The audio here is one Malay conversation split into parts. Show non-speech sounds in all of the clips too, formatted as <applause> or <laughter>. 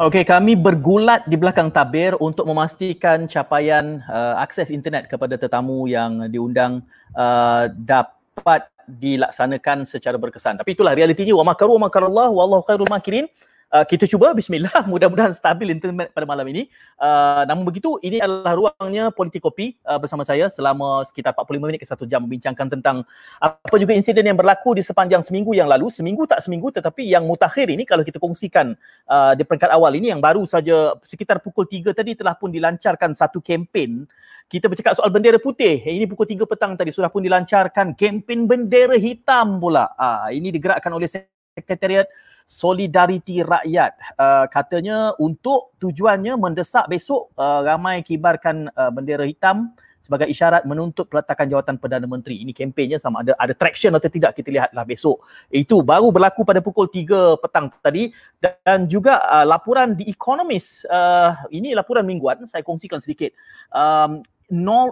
Okey, kami bergulat di belakang tabir untuk memastikan capaian uh, akses internet kepada tetamu yang diundang uh, dapat dilaksanakan secara berkesan. Tapi itulah realitinya wa makaru wa makarallah wallahu khairul makirin. Uh, kita cuba bismillah <laughs> mudah-mudahan stabil internet pada malam ini. Uh, namun begitu ini adalah ruangnya Politikopi uh, bersama saya selama sekitar 45 minit ke 1 jam membincangkan tentang apa juga insiden yang berlaku di sepanjang seminggu yang lalu, seminggu tak seminggu tetapi yang mutakhir ini kalau kita kongsikan uh, di peringkat awal ini yang baru saja sekitar pukul 3 tadi telah pun dilancarkan satu kempen kita bercakap soal bendera putih. Ini pukul 3 petang tadi sudah pun dilancarkan kempen bendera hitam pula. Ah, ini digerakkan oleh Sekretariat Solidariti Rakyat. Uh, katanya untuk tujuannya mendesak besok uh, ramai kibarkan uh, bendera hitam sebagai isyarat menuntut peletakan jawatan Perdana Menteri. Ini kempennya sama ada ada traction atau tidak kita lihatlah besok. Itu baru berlaku pada pukul 3 petang tadi dan juga uh, laporan di Economist. Uh, ini laporan mingguan saya kongsikan sedikit. Um,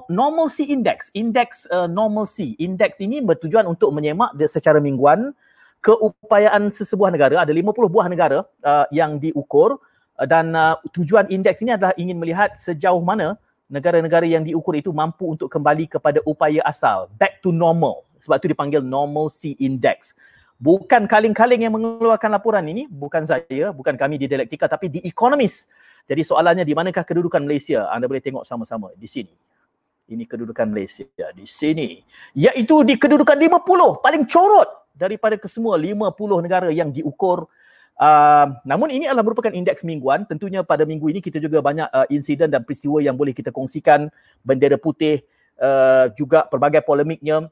normalcy index, index uh, normalcy. Index ini bertujuan untuk menyemak secara mingguan keupayaan sesebuah negara ada 50 buah negara uh, yang diukur uh, dan uh, tujuan indeks ini adalah ingin melihat sejauh mana negara-negara yang diukur itu mampu untuk kembali kepada upaya asal back to normal. Sebab itu dipanggil normalcy index. Bukan kaling-kaling yang mengeluarkan laporan ini bukan saya bukan kami di dialektika tapi di economist jadi soalannya di manakah kedudukan Malaysia? Anda boleh tengok sama-sama di sini. Ini kedudukan Malaysia di sini. Iaitu di kedudukan 50 paling corot daripada kesemua 50 negara yang diukur. Uh, namun ini adalah merupakan indeks mingguan. Tentunya pada minggu ini kita juga banyak uh, insiden dan peristiwa yang boleh kita kongsikan. Bendera putih uh, juga pelbagai polemiknya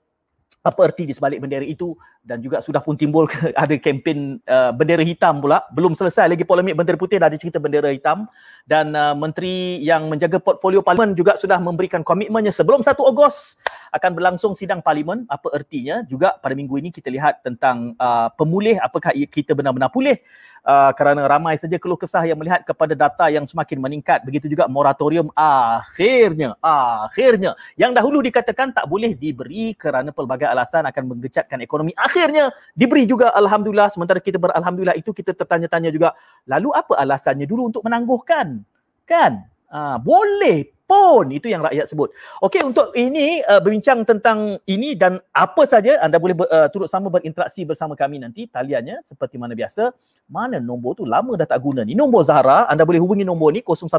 apa erti di sebalik bendera itu? Dan juga sudah pun timbul <laughs> ada kempen uh, bendera hitam pula. Belum selesai lagi polemik bendera putih dah ada cerita bendera hitam. Dan uh, menteri yang menjaga portfolio parlimen juga sudah memberikan komitmennya sebelum 1 Ogos akan berlangsung sidang parlimen. Apa ertinya? Juga pada minggu ini kita lihat tentang uh, pemulih apakah kita benar-benar pulih uh, kerana ramai saja keluh kesah yang melihat kepada data yang semakin meningkat. Begitu juga moratorium akhirnya akhirnya. Yang dahulu dikatakan tak boleh diberi kerana pelbagai alasan akan menggecatkan ekonomi. Akhirnya diberi juga alhamdulillah. Sementara kita beralhamdulillah itu kita tertanya-tanya juga lalu apa alasannya dulu untuk menangguhkan? Kan? Uh, boleh pun itu yang rakyat sebut. Okey untuk ini uh, berbincang tentang ini dan apa saja anda boleh ber, uh, turut sama berinteraksi bersama kami nanti taliannya seperti mana biasa. Mana nombor tu? Lama dah tak guna ni. Nombor Zahra anda boleh hubungi nombor ni 019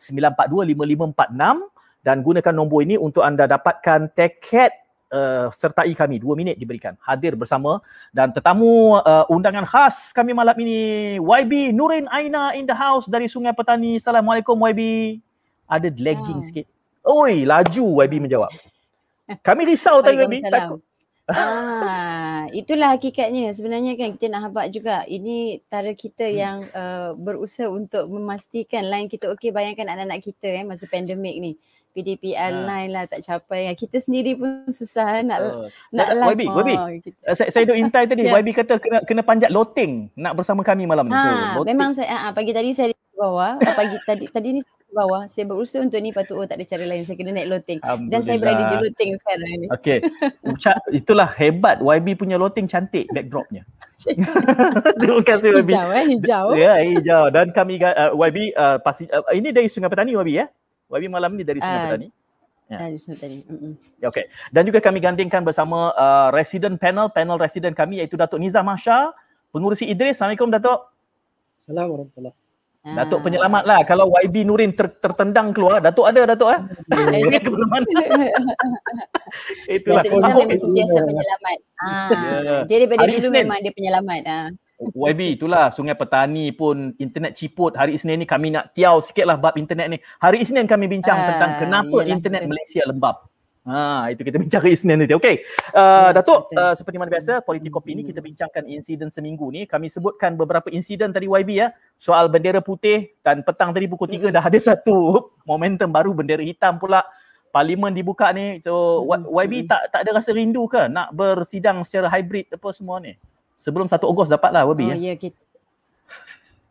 942 5546 dan gunakan nombor ini untuk anda dapatkan tiket Uh, sertai kami. Dua minit diberikan. Hadir bersama. Dan tetamu uh, undangan khas kami malam ini YB Nurin Aina in the house dari Sungai Petani. Assalamualaikum YB ada lagging wow. sikit. Oi, laju YB menjawab. Kami risau tadi YB takut. Ah, itulah hakikatnya sebenarnya kan kita nak habaq juga ini tara kita hmm. yang uh, berusaha untuk memastikan line kita okey bayangkan anak-anak kita eh masa pandemik ni PDPL ha. line lah tak capai kita sendiri pun susah nak uh, nak live YB, YB. Oh, saya saya duk intai tadi <laughs> yeah. YB kata kena kena panjat loteng nak bersama kami malam ni ha, memang saya uh, pagi tadi saya di bawah pagi tadi tadi ni bawah. Saya berusaha untuk ni patut oh tak ada cara lain. Saya kena naik loteng. Dan saya berada di loteng sekarang ni. Okay. Itulah hebat YB punya loteng cantik backdropnya. <laughs> Terima kasih YB. Hijau eh, hijau. Ya, hijau. Dan kami uh, YB uh, pasti uh, ini dari Sungai Petani YB ya. YB malam ni dari Sungai uh, Petani. Ya. Uh, Sungai Petani. Ya, okay. Dan juga kami gandingkan bersama uh, resident panel, panel resident kami iaitu Datuk Nizam Masya, pengurusi Idris. Assalamualaikum Datuk. Assalamualaikum Datuk penyelamat lah. Kalau YB Nurin ter, tertendang keluar, Datuk ada Datuk ah. <laughs> <laughs> Itulah. Datuk Nizam memang sentiasa penyelamat. Ah. Yeah. Jadi daripada Hari dulu Isnin. memang dia penyelamat. Ah. YB itulah Sungai Petani pun internet ciput. Hari Isnin ni kami nak tiaw sikit lah bab internet ni. Hari Isnin kami bincang uh, tentang kenapa yalah, internet betul. Malaysia lembab. Ha, itu kita bincang hari Isnin nanti. Okey. Uh, Datuk, uh, seperti mana biasa, politik kopi ni kita bincangkan insiden seminggu ni. Kami sebutkan beberapa insiden tadi YB ya. Soal bendera putih dan petang tadi pukul 3 dah ada satu <laughs> momentum baru bendera hitam pula. Parlimen dibuka ni. So YB tak tak ada rasa rindu ke nak bersidang secara hybrid apa semua ni? Sebelum 1 Ogos dapatlah YB oh, ya. Ya kita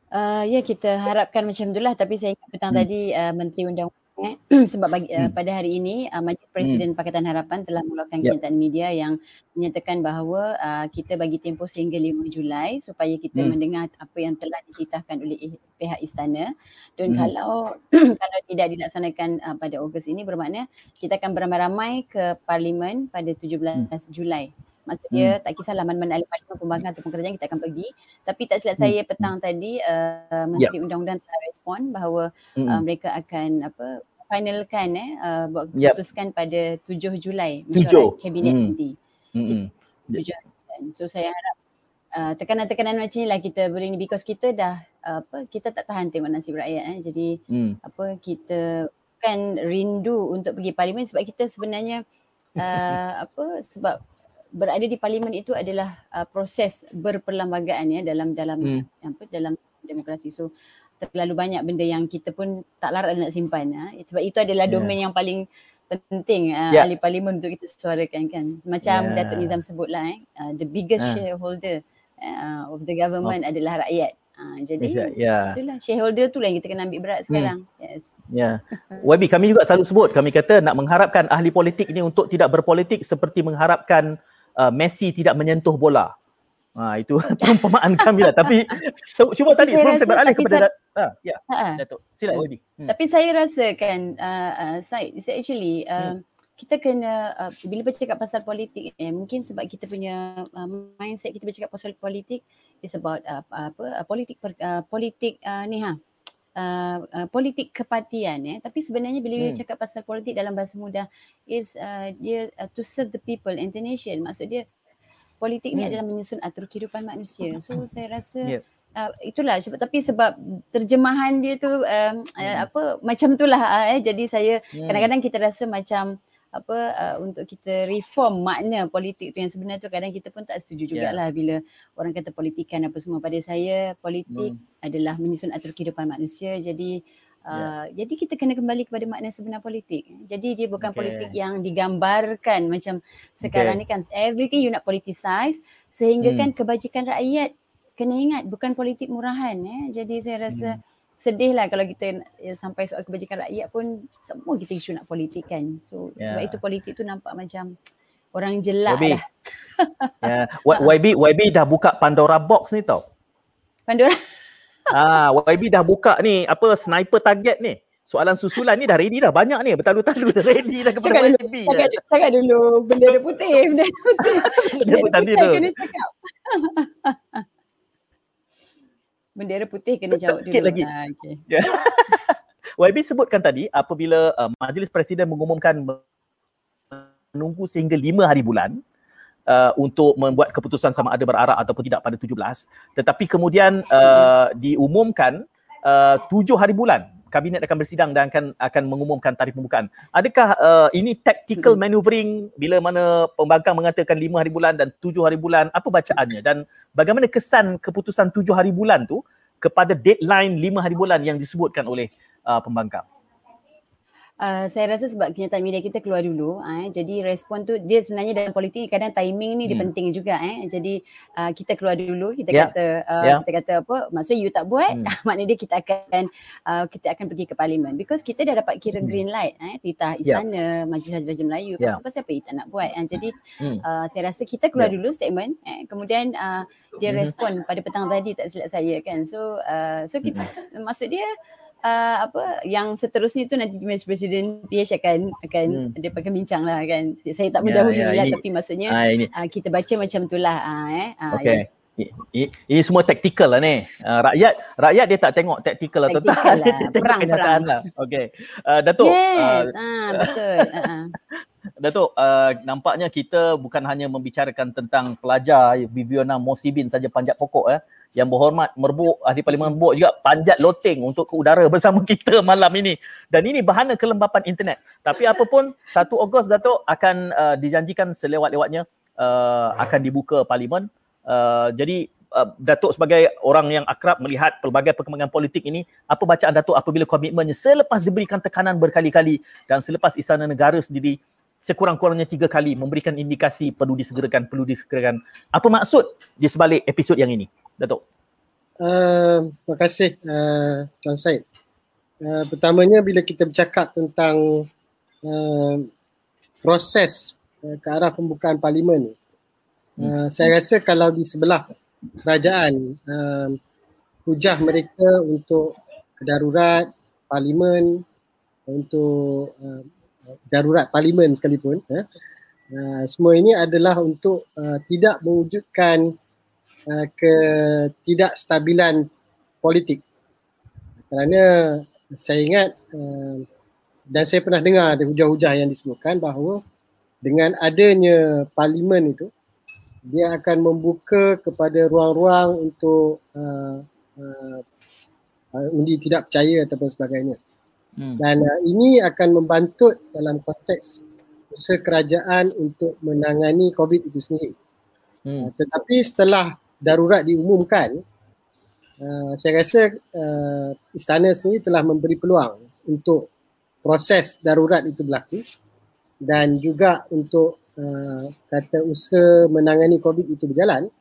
Uh, ya kita harapkan macam itulah tapi saya ingat petang hmm. tadi uh, Menteri Undang eh, <clears throat> sebab bagi, uh, pada hari ini uh, Majlis Presiden hmm. Pakatan Harapan telah mengeluarkan yep. kenyataan media yang menyatakan bahawa uh, kita bagi tempoh sehingga 5 Julai supaya kita hmm. mendengar apa yang telah dititahkan oleh pihak istana dan hmm. kalau <clears throat> kalau tidak dilaksanakan uh, pada Ogos ini bermakna kita akan beramai-ramai ke parlimen pada 17 hmm. Julai. Maksudnya hmm. tak kisahlah mana-mana ahli parlimen pembangkang ataupun kerajaan kita akan pergi. Tapi tak silap hmm. saya petang hmm. tadi uh, Menteri yep. Undang-Undang telah respon bahawa hmm. uh, mereka akan apa finalkan eh uh, buat keputuskan yep. pada 7 Julai mesyuarat kabinet hmm. nanti. Hmm. 7 So saya harap uh, tekanan-tekanan macam inilah kita beri ni because kita dah uh, apa kita tak tahan tengok nasib rakyat eh. Jadi hmm. apa kita kan rindu untuk pergi parlimen sebab kita sebenarnya <laughs> uh, apa sebab berada di parlimen itu adalah uh, proses berperlembagaan ya dalam dalam hmm. apa dalam demokrasi so terlalu banyak benda yang kita pun tak larat nak simpan ya. sebab itu adalah yeah. domain yang paling penting uh, yeah. ahli parlimen untuk kita suarakan kan macam yeah. Datuk Nizam sebutlah eh uh, the biggest uh. shareholder uh, of the government oh. adalah rakyat uh, jadi exactly. yeah. itulah shareholder tu lah yang kita kena ambil berat sekarang hmm. yes ya yeah. YB kami juga selalu sebut kami kata nak mengharapkan ahli politik ini untuk tidak berpolitik seperti mengharapkan uh, Messi tidak menyentuh bola. Ha, itu <laughs> perumpamaan kami lah. Tapi cuba tadi sebelum saya beralih kepada sa- ha, ya, ha. Datuk. Sila hmm. Hmm. Tapi saya rasa kan uh, uh, Syed, actually uh, hmm. kita kena uh, bila bercakap pasal politik eh, mungkin sebab kita punya uh, mindset kita bercakap pasal politik is about uh, apa uh, politik uh, politik uh, ni ha uh, uh, politik kepartian ya tapi sebenarnya bila hmm. cakap pasal politik dalam bahasa mudah is uh, dia uh, to serve the people and the nation maksud dia politik hmm. ni adalah menyusun atur kehidupan manusia so saya rasa yeah. Uh, itulah sebab tapi sebab terjemahan dia tu um, hmm. uh, apa macam itulah uh, eh jadi saya hmm. kadang-kadang kita rasa macam apa uh, untuk kita reform makna politik tu yang sebenarnya tu kadang kita pun tak setuju jugalah yeah. bila orang kata politikan apa semua pada saya politik mm. adalah menyusun atur kehidupan manusia jadi uh, yeah. jadi kita kena kembali kepada makna sebenar politik jadi dia bukan okay. politik yang digambarkan macam sekarang okay. ni kan everything you nak politicize sehingga mm. kan kebajikan rakyat kena ingat bukan politik murahan eh jadi saya rasa mm sedih lah kalau kita ya, sampai soal kebajikan rakyat pun semua kita isu nak politik kan. So yeah. sebab itu politik tu nampak macam orang jelak YB. lah. yeah. YB, YB dah buka Pandora box ni tau. Pandora? Ah, YB dah buka ni apa sniper target ni. Soalan susulan ni dah ready dah. Banyak ni. Bertalu-talu dah ready dah kepada cakap YB. Dulu, cakap, cakap dulu. Benda dia putih. Benda <laughs> dia putih. benda dia <laughs> putih. Kena cakap. bendera putih kena jawab dulu. Sikit lagi. Ha, okay. yeah. <laughs> YB sebutkan tadi apabila uh, Majlis Presiden mengumumkan menunggu sehingga lima hari bulan uh, untuk membuat keputusan sama ada berarak ataupun tidak pada 17 tetapi kemudian uh, diumumkan uh, 7 hari bulan kabinet akan bersidang dan akan akan mengumumkan tarikh pembukaan. Adakah uh, ini tactical hmm. maneuvering bila mana pembangkang mengatakan lima hari bulan dan tujuh hari bulan, apa bacaannya dan bagaimana kesan keputusan tujuh hari bulan tu kepada deadline lima hari bulan yang disebutkan oleh uh, pembangkang? Uh, saya rasa sebab kenyataan media kita keluar dulu eh. jadi respon tu dia sebenarnya dalam politik kadang timing ni dia hmm. penting juga eh. jadi uh, kita keluar dulu kita yeah. kata uh, yeah. kita kata apa maksudnya you tak buat hmm. <laughs> maknanya dia kita akan uh, kita akan pergi ke parlimen because kita dah dapat kira hmm. green light eh titah istana yeah. majlis raja Melayu yeah. pasal apa kita nak buat eh. jadi hmm. uh, saya rasa kita keluar yeah. dulu statement eh. kemudian uh, dia hmm. respon pada petang tadi tak silap saya kan so uh, so kita hmm. maksud dia uh, apa yang seterusnya tu nanti Majlis Presiden PH akan akan hmm. dia akan bincang lah kan. Saya tak mendahului ya, ya, lah tapi maksudnya uh, uh, kita baca macam itulah uh, eh. Uh, okay. Yes. Ini, ini semua taktikal lah ni. Uh, rakyat rakyat dia tak tengok taktikal lah tentang lah. <laughs> dia tengok perang, perang. lah. Okey. Uh, Datuk. Yes. Uh, ah, betul. Uh-huh. <laughs> Datuk, uh, nampaknya kita bukan hanya membicarakan tentang pelajar Viviana Mosibin saja panjat pokok eh yang berhormat merbuk ahli parlimen merbuk juga panjat loteng untuk ke udara <laughs> bersama kita malam ini. Dan ini bahana kelembapan internet. Tapi apapun 1 Ogos Datuk akan uh, dijanjikan selewat-lewatnya uh, akan dibuka parlimen. Uh, jadi uh, Datuk sebagai orang yang akrab melihat pelbagai perkembangan politik ini apa bacaan Datuk apabila komitmennya selepas diberikan tekanan berkali-kali dan selepas istana negara sendiri sekurang-kurangnya tiga kali memberikan indikasi perlu disegerakan, perlu disegerakan. Apa maksud di sebalik episod yang ini? Datuk. Uh, terima kasih uh, Tuan Syed. Uh, pertamanya bila kita bercakap tentang uh, proses uh, ke arah pembukaan parlimen ni. Uh, saya rasa kalau di sebelah kerajaan uh, hujah mereka untuk darurat parlimen untuk uh, darurat parlimen sekalipun uh, uh, semua ini adalah untuk uh, tidak mewujudkan uh, ketidakstabilan politik kerana saya ingat uh, dan saya pernah dengar ada hujah-hujah yang disebutkan bahawa dengan adanya parlimen itu dia akan membuka kepada ruang-ruang untuk uh, uh, undi tidak percaya ataupun sebagainya. Hmm. Dan uh, ini akan membantut dalam konteks usaha kerajaan untuk menangani COVID itu sendiri. Hmm. Uh, tetapi setelah darurat diumumkan, uh, saya rasa uh, istana sendiri telah memberi peluang untuk proses darurat itu berlaku dan juga untuk uh, kata usaha menangani COVID itu berjalan.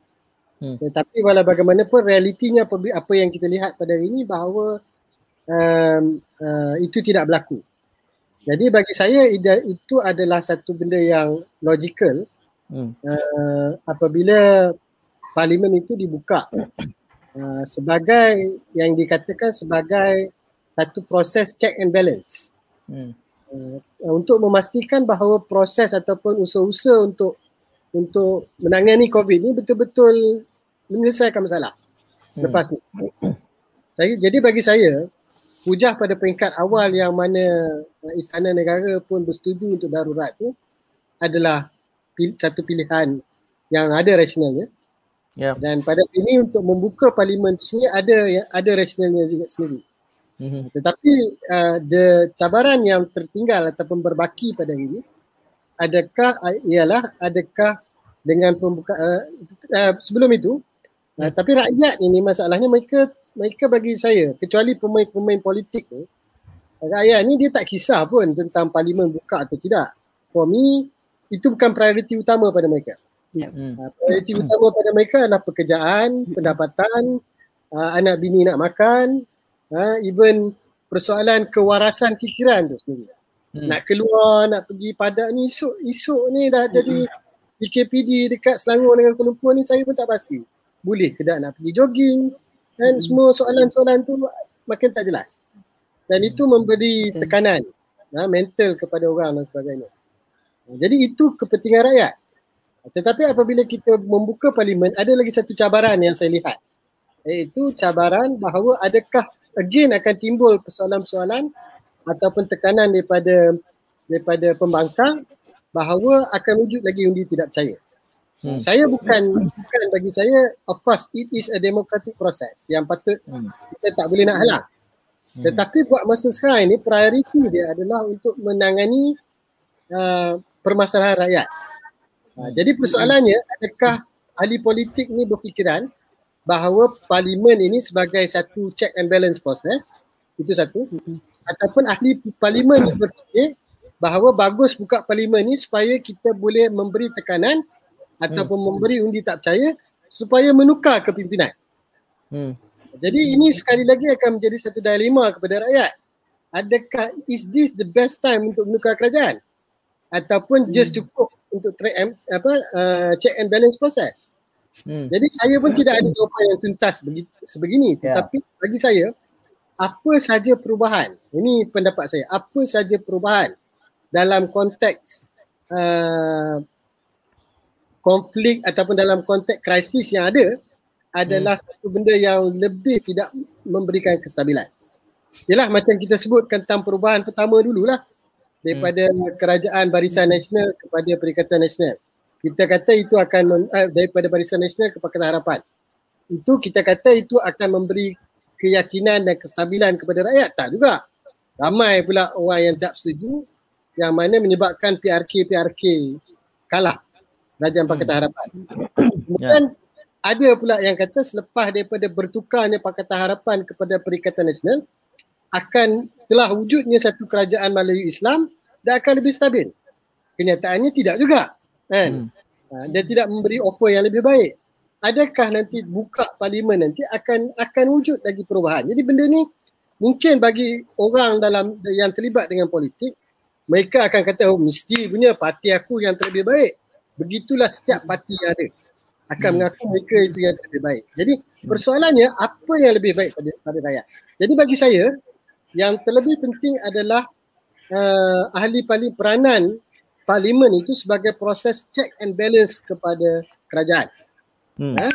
Hmm. Tetapi walau bagaimanapun realitinya apa, apa yang kita lihat pada hari ini bahawa um, uh, itu tidak berlaku. Jadi bagi saya itu adalah satu benda yang logical hmm. uh, apabila parlimen itu dibuka uh, sebagai yang dikatakan sebagai satu proses check and balance. Hmm. Uh, untuk memastikan bahawa proses ataupun usaha-usaha untuk untuk menangani COVID ni betul-betul menyelesaikan masalah hmm. lepas ni. Saya, jadi bagi saya, hujah pada peringkat awal yang mana uh, istana negara pun bersetuju untuk darurat tu adalah pil- satu pilihan yang ada rasionalnya. Yeah. Dan pada ini untuk membuka parlimen tu sendiri ada ada rasionalnya juga sendiri. Mm-hmm. Tetapi uh, the cabaran yang tertinggal ataupun berbaki pada ini adakah uh, ialah adakah dengan pembuka uh, uh, sebelum itu uh, mm. tapi rakyat ini masalahnya mereka mereka bagi saya kecuali pemain-pemain politik tu rakyat ni dia tak kisah pun tentang parlimen buka atau tidak. For me itu bukan prioriti utama pada mereka. Yeah. Hmm. Uh, prioriti hmm. utama pada mereka adalah pekerjaan, pendapatan, uh, anak bini nak makan, ha, even persoalan kewarasan fikiran tu sendiri. Hmm. Nak keluar, nak pergi padat ni esok, esok ni dah jadi PKPD dekat Selangor dengan Kuala Lumpur ni saya pun tak pasti. Boleh ke tak nak pergi jogging dan hmm. semua soalan-soalan tu makin tak jelas. Dan itu memberi tekanan ha, mental kepada orang dan sebagainya. Jadi itu kepentingan rakyat. Tetapi apabila kita membuka parlimen ada lagi satu cabaran yang saya lihat. Iaitu cabaran bahawa adakah again akan timbul persoalan-persoalan ataupun tekanan daripada daripada pembangkang bahawa akan wujud lagi undi tidak percaya. Hmm. Saya bukan bukan bagi saya of course it is a democratic process yang patut hmm. kita tak boleh nak halang. Hmm. Tetapi buat masa sekarang ini prioriti dia adalah untuk menangani uh, permasalahan rakyat. Uh, jadi persoalannya adakah ahli politik ni berfikiran bahawa parlimen ini sebagai satu check and balance proses itu satu ataupun ahli parlimen berfikir bahawa bagus buka parlimen ini supaya kita boleh memberi tekanan ataupun hmm. memberi undi tak percaya supaya menukar kepimpinan. Hmm. Jadi ini sekali lagi akan menjadi satu dilema kepada rakyat. Adakah is this the best time untuk menukar kerajaan ataupun hmm. just cukup untuk track apa uh, check and balance proses? Hmm. Jadi saya pun tidak ada jawapan yang tuntas sebegini. Yeah. Tetapi bagi saya, apa saja perubahan, ini pendapat saya, apa saja perubahan dalam konteks uh, konflik ataupun dalam konteks krisis yang ada adalah hmm. satu benda yang lebih tidak memberikan kestabilan. Yalah macam kita sebut tentang perubahan pertama dululah daripada hmm. kerajaan Barisan Nasional kepada Perikatan Nasional kita kata itu akan uh, daripada Barisan Nasional ke Pakatan Harapan. Itu kita kata itu akan memberi keyakinan dan kestabilan kepada rakyat. Tak juga. Ramai pula orang yang tak setuju yang mana menyebabkan PRK-PRK kalah Kerajaan hmm. Pakatan Harapan. Kemudian ya. ada pula yang kata selepas daripada bertukarnya Pakatan Harapan kepada Perikatan Nasional akan telah wujudnya satu kerajaan Melayu Islam dan akan lebih stabil. Kenyataannya tidak juga kan hmm. dia tidak memberi offer yang lebih baik adakah nanti buka parlimen nanti akan akan wujud lagi perubahan jadi benda ni mungkin bagi orang dalam yang terlibat dengan politik mereka akan kata oh mesti punya parti aku yang terlebih baik begitulah setiap parti yang ada. Akan hmm. mengaku mereka itu yang terlebih baik. Jadi persoalannya apa yang lebih baik pada pada rakyat? Jadi bagi saya yang terlebih penting adalah uh, ahli parli peranan parlimen itu sebagai proses check and balance kepada kerajaan. Hmm. ha?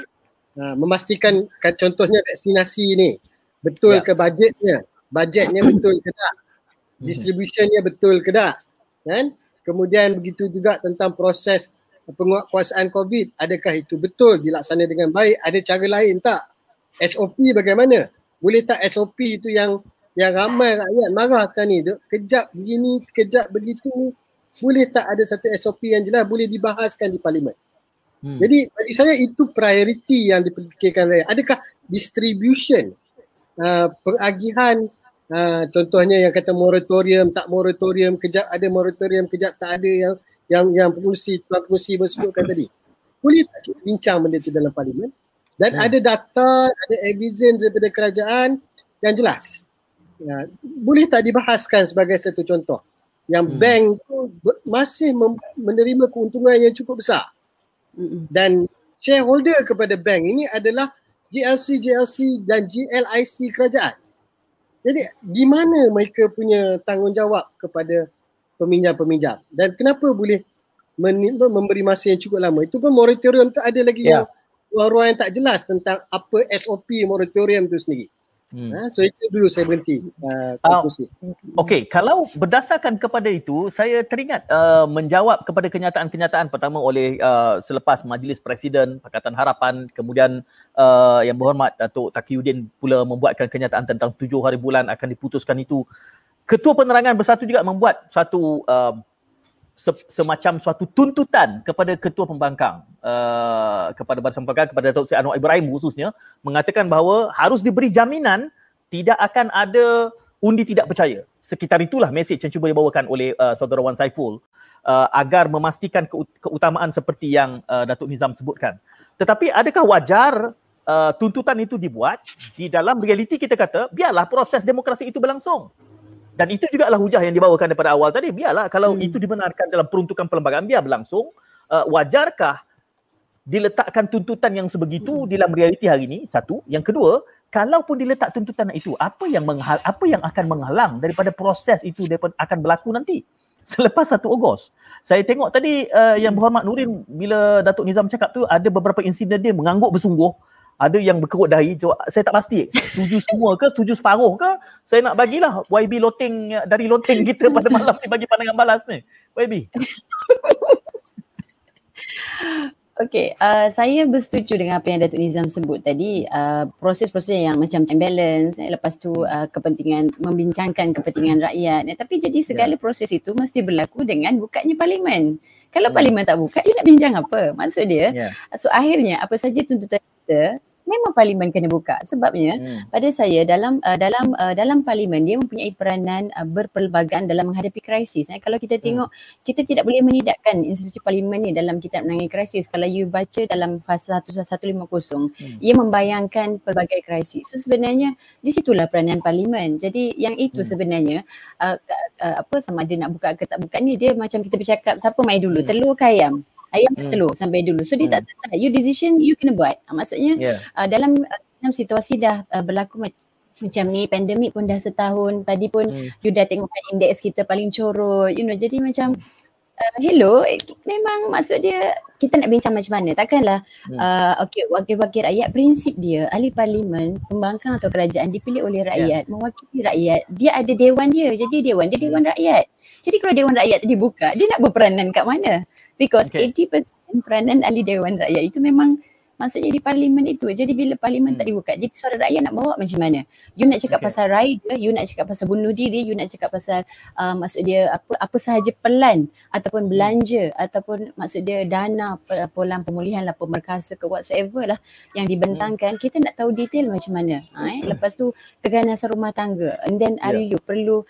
Uh, memastikan contohnya vaksinasi ni betul ya. ke bajetnya bajetnya <coughs> betul ke tak? Distributionnya betul ke tak? Kan? Kemudian begitu juga tentang proses penguatkuasaan covid adakah itu betul dilaksanakan dengan baik? Ada cara lain tak? SOP bagaimana? Boleh tak SOP itu yang yang ramai rakyat marah sekarang ni? Kejap begini kejap begitu. Boleh tak ada satu SOP yang jelas boleh dibahaskan di parlimen? Hmm. jadi bagi saya itu priority yang dipikirkan rakyat. Adakah distribution uh, peragihan uh, contohnya yang kata moratorium tak moratorium kejap ada moratorium kejap tak ada yang yang yang pengurusi tuan pengurusi bersebutkan tadi boleh tak kita bincang benda itu dalam parlimen dan hmm. ada data ada evidence daripada kerajaan yang jelas ya, boleh tak dibahaskan sebagai satu contoh yang hmm. bank tu masih menerima keuntungan yang cukup besar hmm. dan shareholder kepada bank ini adalah GLC, GLC dan GLIC kerajaan. Jadi di mana mereka punya tanggungjawab kepada peminjam-peminjam dan kenapa boleh memberi masa yang cukup lama. Itu pun moratorium tu ada lagi yeah. yang ruang-ruang yang tak jelas tentang apa SOP moratorium tu sendiri. Hmm. Ha, so itu dulu saya berhenti. Uh, uh, Okey, kalau berdasarkan kepada itu, saya teringat uh, menjawab kepada kenyataan-kenyataan pertama oleh uh, selepas Majlis Presiden Pakatan Harapan, kemudian uh, yang berhormat Datuk Taqiyuddin pula membuatkan kenyataan tentang tujuh hari bulan akan diputuskan itu. Ketua Penerangan Bersatu juga membuat satu uh, se- semacam suatu tuntutan kepada ketua pembangkang uh, kepada Barisan Pembangkang kepada Datuk Seri Anwar Ibrahim khususnya mengatakan bahawa harus diberi jaminan tidak akan ada undi tidak percaya. Sekitar itulah mesej yang cuba dibawakan oleh uh, saudara Wan Saiful uh, agar memastikan ke- keutamaan seperti yang uh, Datuk Nizam sebutkan. Tetapi adakah wajar uh, tuntutan itu dibuat di dalam realiti kita kata biarlah proses demokrasi itu berlangsung dan itu juga adalah hujah yang dibawakan daripada awal tadi. Biarlah kalau hmm. itu dibenarkan dalam peruntukan perlembagaan biar berlangsung uh, wajarkah diletakkan tuntutan yang sebegitu hmm. dalam realiti hari ini? Satu. Yang kedua kalaupun diletak tuntutan itu apa yang menghal, apa yang akan menghalang daripada proses itu daripada akan berlaku nanti? Selepas 1 Ogos. Saya tengok tadi uh, yang berhormat Nurin bila Datuk Nizam cakap tu ada beberapa insiden dia mengangguk bersungguh ada yang berkerut dahi saya tak pasti setuju semua ke setuju separuh ke saya nak bagilah YB loteng dari loteng kita pada malam ni bagi pandangan balas ni YB Okay, uh, saya bersetuju dengan apa yang Datuk Nizam sebut tadi. Uh, proses-proses yang macam balance, eh, lepas tu uh, kepentingan, membincangkan kepentingan rakyat. Eh, tapi jadi segala yeah. proses itu mesti berlaku dengan bukanya parlimen. Kalau parlimen tak buka, dia nak bincang apa? Maksud dia, yeah. so akhirnya apa saja tuntutan kita memang parlimen kena buka sebabnya hmm. pada saya dalam uh, dalam uh, dalam parlimen dia mempunyai peranan uh, berpelbagai dalam menghadapi krisis eh. kalau kita tengok hmm. kita tidak boleh menidakkan institusi parlimen ni dalam kita menangani krisis kalau you baca dalam fasa 150 hmm. ia membayangkan pelbagai krisis so sebenarnya di situlah peranan parlimen jadi yang itu hmm. sebenarnya uh, uh, apa sama ada nak buka ke tak buka ni dia macam kita bercakap siapa mai dulu hmm. telur ke ayam ayam hmm. telur sampai dulu. So dia hmm. tak selesai. You decision you kena buat. Uh, maksudnya yeah. uh, dalam uh, dalam situasi dah uh, berlaku macam macam ni pandemik pun dah setahun tadi pun hmm. you dah tengok indeks kita paling corot you know jadi macam uh, hello memang maksud dia kita nak bincang macam mana takkanlah hmm. uh, okey wakil-wakil rakyat prinsip dia ahli parlimen pembangkang atau kerajaan dipilih oleh ya. rakyat yeah. mewakili rakyat dia ada dewan dia jadi dewan dia dewan rakyat jadi kalau dewan rakyat tadi buka dia nak berperanan kat mana because okay. 80% peranan ahli Dewan Rakyat itu memang maksudnya di parlimen itu. Jadi bila parlimen hmm. tak dibuka, jadi suara rakyat nak bawa macam mana? You nak cakap okay. pasal rider, you nak cakap pasal bunuh diri, you nak cakap pasal uh, maksud dia apa apa sahaja pelan ataupun hmm. belanja hmm. ataupun maksud dia dana polan pemulihan lah pemerkasa ke whatsoever lah yang dibentangkan, hmm. kita nak tahu detail macam mana. Ha, eh? Lepas tu keganasan rumah tangga and then yeah. you perlu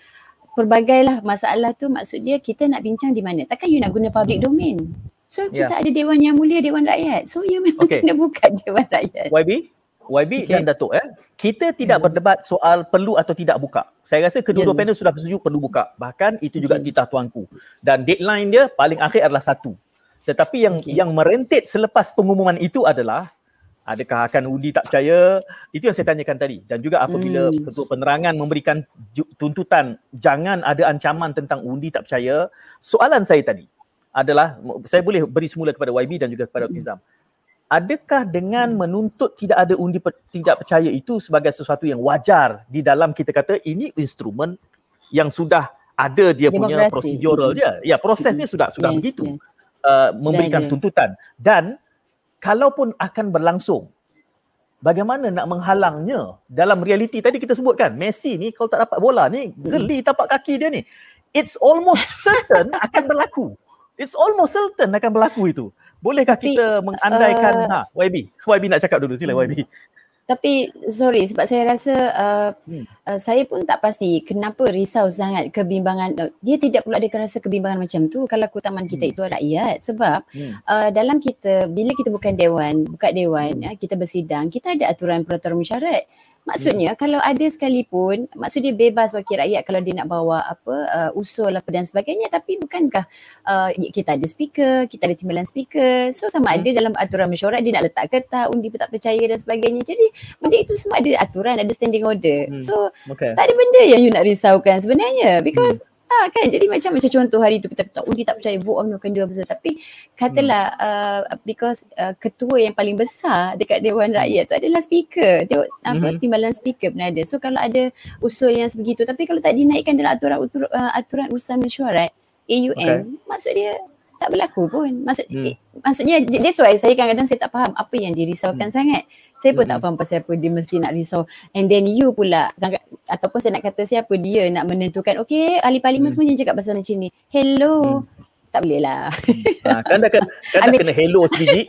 pelbagai lah masalah tu maksud dia kita nak bincang di mana. Takkan you nak guna public domain. So kita yeah. ada Dewan Yang Mulia, Dewan Rakyat. So you memang okay. kena buka <laughs> Dewan Rakyat. YB? YB okay. dan Datuk eh kita tidak hmm. berdebat soal perlu atau tidak buka saya rasa kedua-dua yeah. panel sudah bersetuju perlu buka bahkan itu juga okay. titah tuanku dan deadline dia paling akhir adalah satu tetapi yang okay. yang merentit selepas pengumuman itu adalah adakah akan undi tak percaya itu yang saya tanyakan tadi dan juga apabila hmm. ketua penerangan memberikan tuntutan jangan ada ancaman tentang undi tak percaya soalan saya tadi adalah saya boleh beri semula kepada YB dan juga kepada Izam hmm adakah dengan hmm. menuntut tidak ada undi per, tidak percaya itu sebagai sesuatu yang wajar di dalam kita kata ini instrumen yang sudah ada dia Demokrasi. punya prosedural dia ya prosesnya sudah sudah yes, begitu yes. Uh, memberikan ada. tuntutan dan kalaupun akan berlangsung bagaimana nak menghalangnya dalam realiti tadi kita sebutkan Messi ni kalau tak dapat bola ni hmm. geli tapak kaki dia ni it's almost <laughs> certain akan berlaku it's almost certain akan berlaku itu Bolehkah tapi, kita mengandaikan uh, ha YB? YB nak cakap dulu sila hmm. YB. Tapi sorry sebab saya rasa uh, hmm. uh, saya pun tak pasti kenapa risau sangat kebimbangan uh, dia tidak perlu ada rasa kebimbangan macam tu kalau keutamaan kita hmm. itu rakyat sebab hmm. uh, dalam kita bila kita bukan dewan buka dewan hmm. ya, kita bersidang kita ada aturan peraturan mesyuarat Maksudnya hmm. kalau ada sekalipun maksud dia bebas wakil rakyat kalau dia nak bawa apa uh, usul apa dan sebagainya tapi bukankah uh, kita ada speaker, kita ada timbalan speaker. So sama hmm. ada dalam aturan mesyuarat dia nak letak ke tak undi tak percaya dan sebagainya. Jadi benda itu semua ada aturan, ada standing order. Hmm. So okay. tak ada benda yang you nak risaukan sebenarnya because hmm. Ah kan jadi macam macam contoh hari tu kita tak undi tak percaya vote of no do apa tapi katalah hmm. uh, because uh, ketua yang paling besar dekat dewan rakyat tu adalah speaker apa hmm. timbalan speaker pun ada so kalau ada usul yang sebegitu tapi kalau tak dinaikkan dalam aturan aturan, uh, aturan urusan mesyuarat AUM okay. maksud dia tak berlaku pun. Maksud hmm. eh, maksudnya that's why saya kadang-kadang saya tak faham apa yang dirisaukan hmm. sangat. Saya pun hmm. tak faham pasal apa dia mesti nak risau. And then you pula ataupun saya nak kata siapa dia nak menentukan okay ahli parlimen hmm. semua yang cakap pasal macam ni. Hello. Hmm. tak boleh lah. Ha, kan dah, kan, kan dah kena hello sebiji.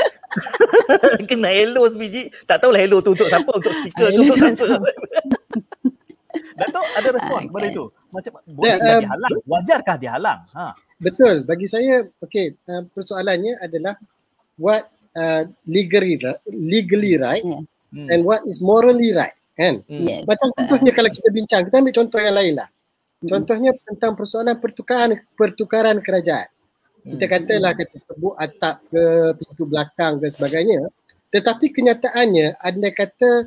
<laughs> Kena hello sebiji. Tak tahulah hello tu untuk siapa? Untuk speaker tu untuk siapa <laughs> Datuk ada respon ah, kepada itu? Macam boleh yeah, um, dihalang? Wajarkah dihalang? Ha betul bagi saya okey uh, persoalannya adalah what uh, legally legally right yeah. Hmm. and what is morally right kan hmm. yes. macam contohnya kalau kita bincang kita ambil contoh yang lain lah hmm. contohnya tentang persoalan pertukaran pertukaran kerajaan kita katalah kita sebut atap ke pintu belakang ke sebagainya tetapi kenyataannya anda kata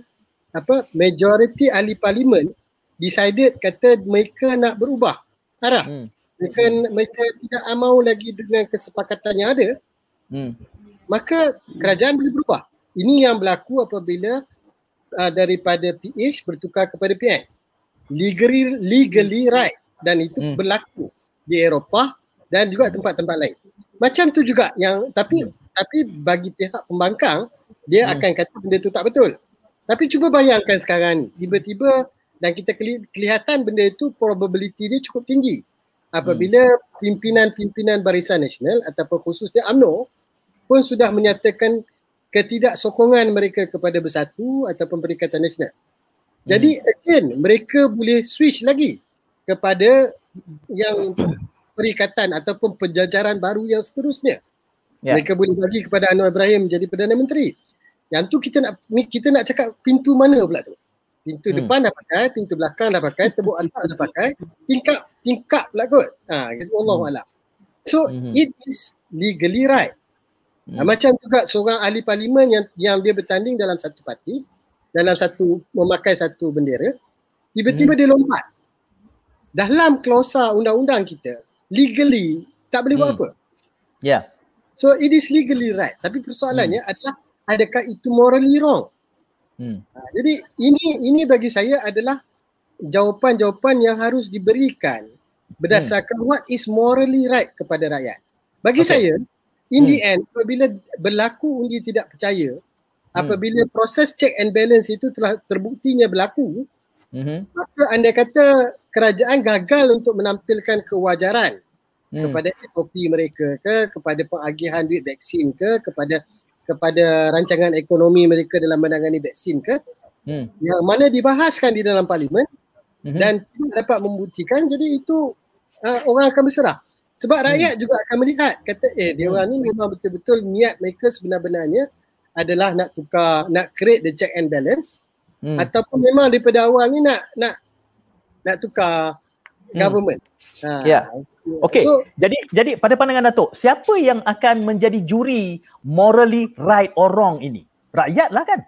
apa majority ahli parlimen decided kata mereka nak berubah arah hmm. Mereka mereka tidak mahu lagi dengan kesepakatan yang ada hmm maka kerajaan boleh berubah. Ini yang berlaku apabila uh, daripada PH bertukar kepada PN. Legally, legally right dan itu hmm. berlaku di Eropah dan juga tempat-tempat lain. Macam tu juga yang tapi hmm. tapi bagi pihak pembangkang dia hmm. akan kata benda tu tak betul. Tapi cuba bayangkan sekarang tiba-tiba dan kita kelihatan benda itu probability dia cukup tinggi. Apabila hmm. pimpinan-pimpinan Barisan Nasional ataupun khususnya UMNO pun sudah menyatakan ketidaksokongan mereka kepada bersatu ataupun perikatan nasional. Jadi hmm. again mereka boleh switch lagi kepada yang <coughs> perikatan ataupun penjajaran baru yang seterusnya. Yeah. Mereka boleh bagi kepada Anwar Ibrahim jadi Perdana Menteri. Yang tu kita nak kita nak cakap pintu mana pula tu? Pintu hmm. depan dah pakai, pintu belakang dah pakai, tebuk antar dah pakai, tingkap tingkap pula kot. Ha, gitu Allah hmm. So hmm. it is legally right. Hmm. Macam juga seorang ahli parlimen yang yang dia bertanding dalam satu parti, dalam satu memakai satu bendera, tiba-tiba hmm. dia lompat. Dalam klausa undang-undang kita, legally tak boleh hmm. buat apa. Ya. Yeah. So it is legally right. Tapi persoalannya hmm. adalah adakah itu morally wrong? Hmm. Ha, jadi ini ini bagi saya adalah jawapan-jawapan yang harus diberikan berdasarkan hmm. what is morally right kepada rakyat. Bagi okay. saya, In hmm. the end, apabila berlaku undi tidak percaya, hmm. apabila proses check and balance itu telah terbuktinya berlaku, hmm. maka anda kata kerajaan gagal untuk menampilkan kewajaran hmm. kepada SOP mereka ke, kepada pengagihan duit vaksin ke, kepada kepada rancangan ekonomi mereka dalam menangani vaksin ke, hmm. yang mana dibahaskan di dalam parlimen hmm. dan tidak dapat membuktikan, jadi itu uh, orang akan berserah. Sebab rakyat hmm. juga akan melihat kata eh dia orang ni memang betul-betul niat mereka sebenar-benarnya adalah nak tukar nak create the check and balance Hmm. ataupun memang daripada awal ni nak nak nak tukar Hmm. government. Ha. Ya. Okey. So Jadi jadi pada pandangan Datuk, siapa yang akan menjadi juri morally right or wrong ini? Rakyat lah kan?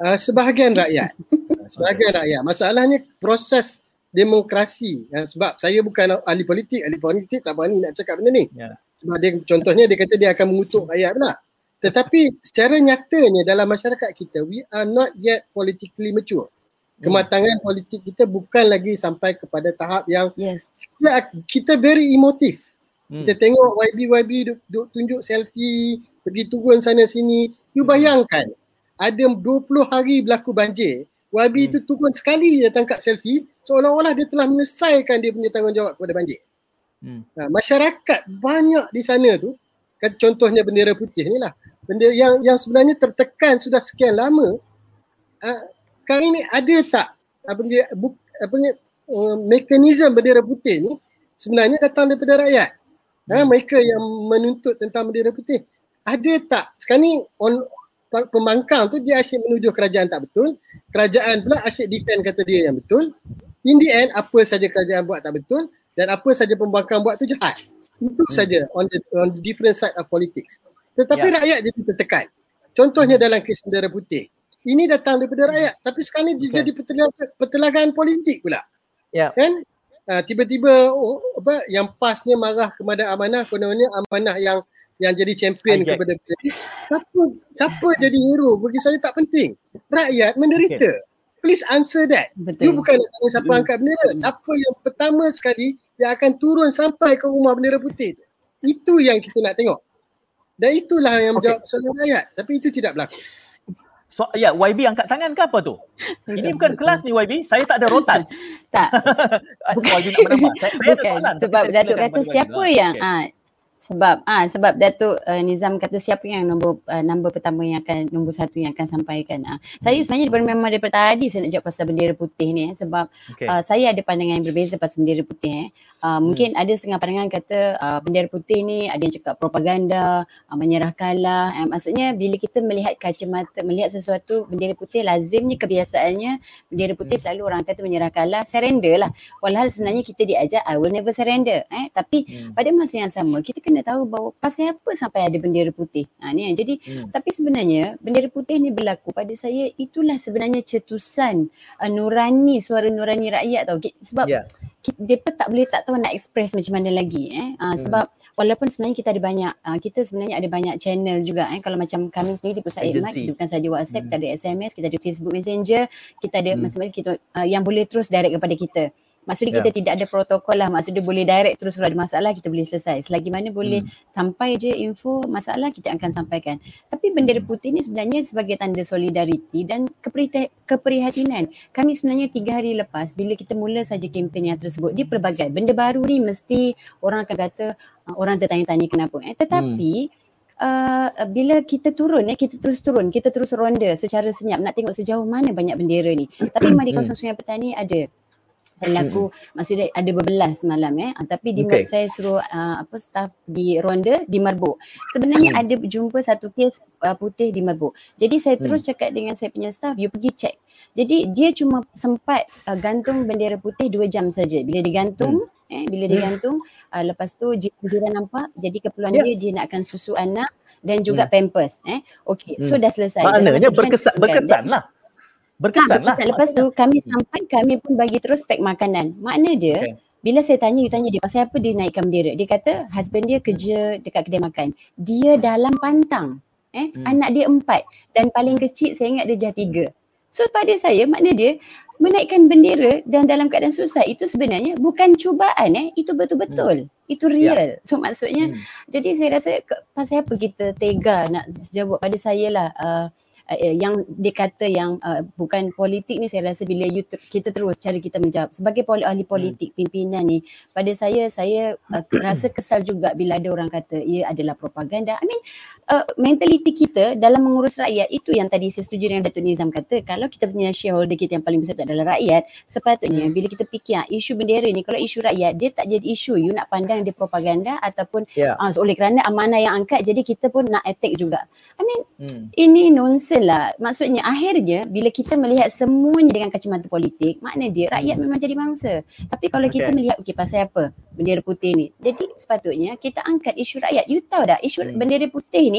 uh, sebahagian rakyat. <laughs> sebahagian rakyat. Masalahnya proses demokrasi. Uh, sebab saya bukan ahli politik, ahli politik tak berani nak cakap benda ni. Ya. Sebab dia contohnya dia kata dia akan mengutuk rakyat pula. Tetapi secara nyatanya dalam masyarakat kita we are not yet politically mature. Kematangan politik kita bukan lagi sampai kepada tahap yang Yes. kita, kita very emotif. Hmm. Kita tengok YB-YB duk, duk tunjuk selfie, pergi turun sana sini. You bayangkan ada 20 hari berlaku banjir, YB Hmm. tu turun sekali je tangkap selfie seolah-olah dia telah menyelesaikan dia punya tanggungjawab kepada banjir. Hmm. Ha, masyarakat banyak di sana tu kan contohnya bendera putih ni lah. Bendera yang yang sebenarnya tertekan sudah sekian lama. Uh, sekarang ni ada tak apa dia buk, apa ni uh, mekanisme bendera putih ni sebenarnya datang daripada rakyat. Ha, mereka yang menuntut tentang bendera putih. Ada tak sekarang ni on pembangkang tu dia asyik menuduh kerajaan tak betul. Kerajaan pula asyik defend kata dia yang betul. In the end apa saja kerajaan buat tak betul dan apa saja pembangkang buat tu jahat. Itu hmm. saja on the on the different side of politics. Tetapi Ya. rakyat jadi tertekan. Contohnya dalam kes bendera putih. Ini datang daripada rakyat tapi sekarang ni Okay. jadi pertelaga- pertelagaan politik pula. Ya. Kan? Uh, tiba-tiba oh, apa yang pasnya marah kepada amanah kononnya amanah yang yang jadi champion Hijack. kepada ni. Siapa siapa jadi hero bagi saya tak penting. Rakyat menderita. Please answer that. You Betul. bukan nak tanya siapa Mm. angkat bendera. Siapa yang pertama sekali yang akan turun sampai ke rumah bendera putih tu. Itu yang kita nak tengok. Dan itulah yang menjawab soalan rakyat. Tapi itu tidak berlaku. So, ya, YB angkat tangan ke apa tu? Ini bukan kelas ni YB. Saya tak ada rotan. <laughs> Tak, <laughs> YB nak menambah. Saya, saya ada bukan. soalan. tapi Sebab Datuk kata siapa YB. yang Okey. ah sebab ah sebab Datuk uh, Nizam kata siapa yang nombor uh, nombor pertama yang akan nombor satu yang akan sampaikan. Ah saya sebenarnya daripada memang daripada tadi saya nak jawab pasal bendera putih ni eh, sebab Okey. uh, saya ada pandangan yang berbeza pasal bendera putih eh. Uh, mungkin ada setengah pandangan kata uh, bendera putih ni ada yang cakap propaganda, uh, menyerah kalah. Eh, maksudnya bila kita melihat kacamata melihat sesuatu bendera putih lazimnya kebiasaannya bendera putih selalu orang kata menyerah kalah, surrender lah. Walhal sebenarnya kita diajar I will never surrender. Eh tapi Hmm. pada masa yang sama kita kena tahu bahawa pasal apa sampai ada bendera putih. Ha ni kan. Jadi Hmm. tapi sebenarnya bendera putih ni berlaku pada saya itulah sebenarnya cetusan uh, nurani suara nurani rakyat tau. Sebab kita, mereka tak boleh tak tahu nak express macam mana lagi eh. Uh, Hmm. sebab walaupun sebenarnya kita ada banyak uh, kita sebenarnya ada banyak channel juga eh. Kalau macam kami sendiri di Pusat Agency. kita bukan saja WhatsApp, Hmm. kita ada SMS, kita ada Facebook Messenger, kita ada Hmm. macam-macam kita uh, yang boleh terus direct kepada kita. Maksudnya Ya. kita tidak ada protokol lah. Maksudnya boleh direct terus kalau ada masalah kita boleh selesai. Selagi mana boleh Hmm. sampai je info masalah kita akan sampaikan. Tapi bendera Hmm. putih ni sebenarnya sebagai tanda solidariti dan keprihatinan. Kami sebenarnya tiga hari lepas bila kita mula saja kempen yang tersebut dia pelbagai. Benda baru ni mesti orang akan kata uh, orang tertanya-tanya kenapa. Eh, tetapi Uh, bila kita turun ya kita terus turun kita terus ronda secara senyap nak tengok sejauh mana banyak bendera ni tapi memang di kawasan Sungai Petani ada berlaku maksudnya ada berbelas semalam eh Ah, tapi di Okay. saya suruh uh, apa staff di ronda di Merbuk sebenarnya Hmm. ada jumpa satu kes uh, putih di Merbuk jadi saya terus Hmm. cakap dengan saya punya staff you pergi check jadi dia cuma sempat uh, gantung bendera putih dua jam saja bila digantung eh bila digantung uh, lepas tu jiran jiran nampak jadi keperluan Ya. dia dia nakkan susu anak dan juga pampers eh okey so Hmm. dah selesai Maknanya berkesan, diturunkan. berkesan lah. Berkesan lah. Ha, lepas tu kami sampai kami pun bagi terus pack makanan. Makna dia Okay. bila saya tanya you tanya dia pasal apa dia naikkan bendera. Dia kata husband dia kerja dekat kedai makan. Dia dalam pantang. Eh Hmm. anak dia empat dan paling kecil saya ingat dia dah tiga. So pada saya makna dia menaikkan bendera dan dalam keadaan susah itu sebenarnya bukan cubaan eh itu betul-betul. Itu real. So maksudnya Hmm. jadi saya rasa pasal apa kita tega nak jawab pada saya lah uh, uh, yang dia kata yang uh, bukan politik ni saya rasa bila you ter, kita terus cara kita menjawab. Sebagai poli, ahli politik pimpinan ni pada saya saya uh, <coughs> rasa kesal juga bila ada orang kata ia adalah propaganda. I mean uh, mentaliti kita dalam mengurus rakyat itu yang tadi saya setuju dengan Datuk Nizam kata kalau kita punya shareholder kita yang paling besar adalah rakyat sepatutnya hmm. bila kita fikir ah, isu bendera ni kalau isu rakyat dia tak jadi isu you nak pandang dia propaganda ataupun yeah. uh, oleh kerana amanah yang angkat jadi kita pun nak attack juga I mean hmm. ini nonsense lah maksudnya akhirnya bila kita melihat semuanya dengan kacamata politik makna dia rakyat hmm. memang jadi mangsa tapi kalau okay. kita melihat okey pasal apa bendera putih ni jadi sepatutnya kita angkat isu rakyat you tahu tak isu hmm. bendera putih ni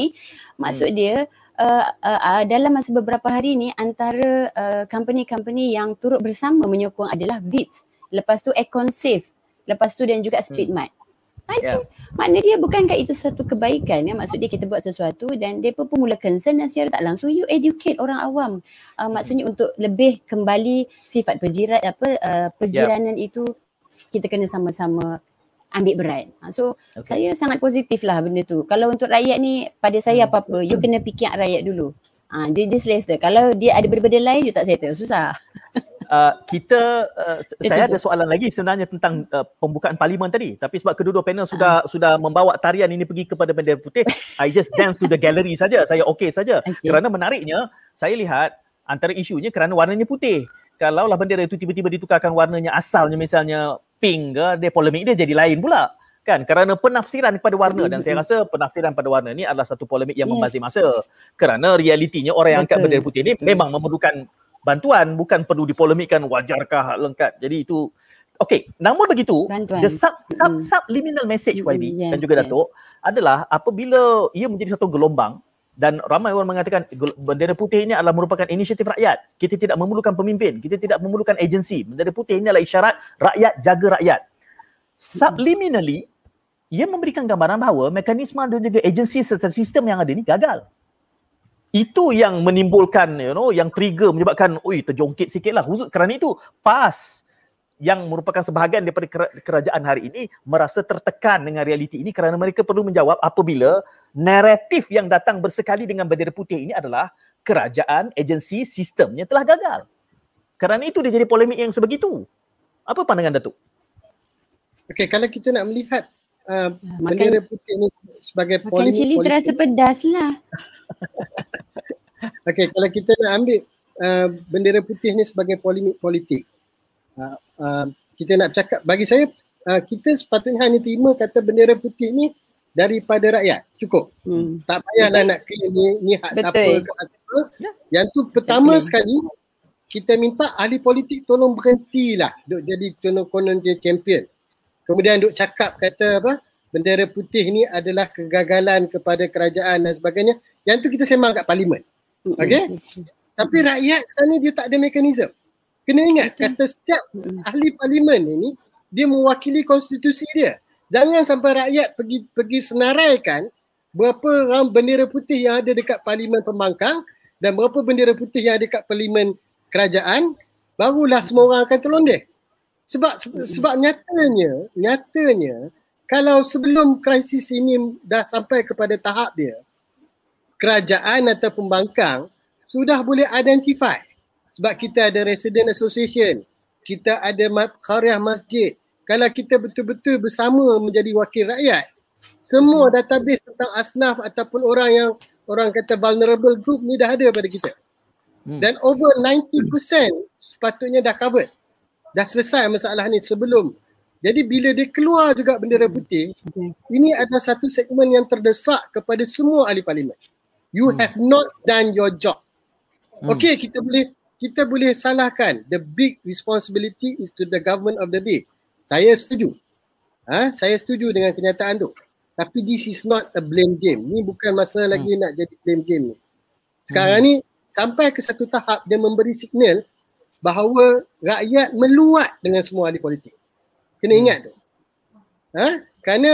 maksud hmm. dia uh, uh, uh, dalam masa beberapa hari ni antara uh, company-company yang turut bersama menyokong adalah Beats lepas tu Econ Safe lepas tu dan juga Speedmart hmm. I yeah. makna dia bukankah itu satu kebaikan ya maksud dia kita buat sesuatu dan dia pun mula concern dan secara tak langsung you educate orang awam uh, maksudnya untuk lebih kembali sifat perjiran apa uh, perjiranan yeah. itu kita kena sama-sama ambil berat. Ha, so okay. saya sangat positif lah benda tu. Kalau untuk rakyat ni pada saya hmm. apa-apa you kena fikir rakyat dulu. Ha, dia dia selesa. Kalau dia ada benda-benda lain you tak settle. Susah. <laughs> Uh, kita uh, saya ada soalan lagi sebenarnya tentang uh, pembukaan parlimen tadi tapi sebab kedua-dua panel sudah uh. sudah membawa tarian ini pergi kepada bendera putih <laughs> I just dance to the gallery saja saya okey saja okay. kerana menariknya saya lihat antara isunya kerana warnanya putih kalaulah bendera itu tiba-tiba ditukarkan warnanya asalnya misalnya pink ke dia polemik dia jadi lain pula. Kan? Kerana penafsiran kepada warna. Dan saya rasa penafsiran pada warna ni adalah satu polemik yang yes. membazir masa. Kerana realitinya orang yang angkat bendera putih ni memang memerlukan bantuan bukan perlu dipolemikkan wajarkah lengkap. Jadi itu okey namun begitu bantuan. the sub sub mm. subliminal message YB yes, dan juga Datuk adalah apabila ia menjadi satu gelombang dan ramai orang mengatakan bendera putih ini adalah merupakan inisiatif rakyat. Kita tidak memerlukan pemimpin, kita tidak memerlukan agensi. Bendera putih ini adalah isyarat rakyat jaga rakyat. Subliminally, ia memberikan gambaran bahawa mekanisme dan juga agensi serta sistem yang ada ini gagal. Itu yang menimbulkan, you know, yang trigger menyebabkan, oi terjongkit sikitlah. Kerana itu, PAS yang merupakan sebahagian daripada kerajaan hari ini merasa tertekan dengan realiti ini kerana mereka perlu menjawab apabila naratif yang datang bersekali dengan bendera putih ini adalah kerajaan, agensi, sistemnya telah gagal. Kerana itu dia jadi polemik yang sebegitu. Apa pandangan Datuk? Okey, kalau kita nak melihat uh, bendera putih ini sebagai makan polemik cili terasa pedas lah. <laughs> Okey, kalau kita nak ambil uh, bendera putih ini sebagai polemik politik, uh, uh, kita nak cakap, bagi saya uh, kita sepatutnya hanya terima kata bendera putih ni daripada rakyat. Cukup. Hmm. Tak payahlah nak claim ni, ni hak Betul. siapa ke apa. Ya. Yang tu pertama Betul. sekali kita minta ahli politik tolong berhentilah duk jadi konon-konon je champion. Kemudian duk cakap kata apa bendera putih ni adalah kegagalan kepada kerajaan dan sebagainya. Yang tu kita sembang kat parlimen. Hmm. Okey? Tapi rakyat sekarang ni dia tak ada mekanisme. Kena ingat kata setiap ahli parlimen ini dia mewakili konstitusi dia. Jangan sampai rakyat pergi pergi senaraikan berapa ram bendera putih yang ada dekat parlimen pembangkang dan berapa bendera putih yang ada dekat parlimen kerajaan barulah semua orang akan terlondeh. Sebab sebab nyatanya nyatanya kalau sebelum krisis ini dah sampai kepada tahap dia kerajaan atau pembangkang sudah boleh identify sebab kita ada resident association. Kita ada karya masjid. Kalau kita betul-betul bersama menjadi wakil rakyat semua database tentang asnaf ataupun orang yang orang kata vulnerable group ni dah ada pada kita. Hmm. dan over 90% sepatutnya dah covered. Dah selesai masalah ni sebelum. Jadi bila dia keluar juga bendera putih ini adalah satu segmen yang terdesak kepada semua ahli parlimen. You hmm. have not done your job. Hmm. okay kita boleh kita boleh salahkan the big responsibility is to the government of the day. Saya setuju. Ha? Saya setuju dengan kenyataan tu. Tapi this is not a blame game. Ni bukan masa hmm. lagi nak jadi blame game ni. Sekarang hmm. ni sampai ke satu tahap dia memberi signal bahawa rakyat meluat dengan semua ahli politik. Kena hmm. ingat tu. Ha? Kerana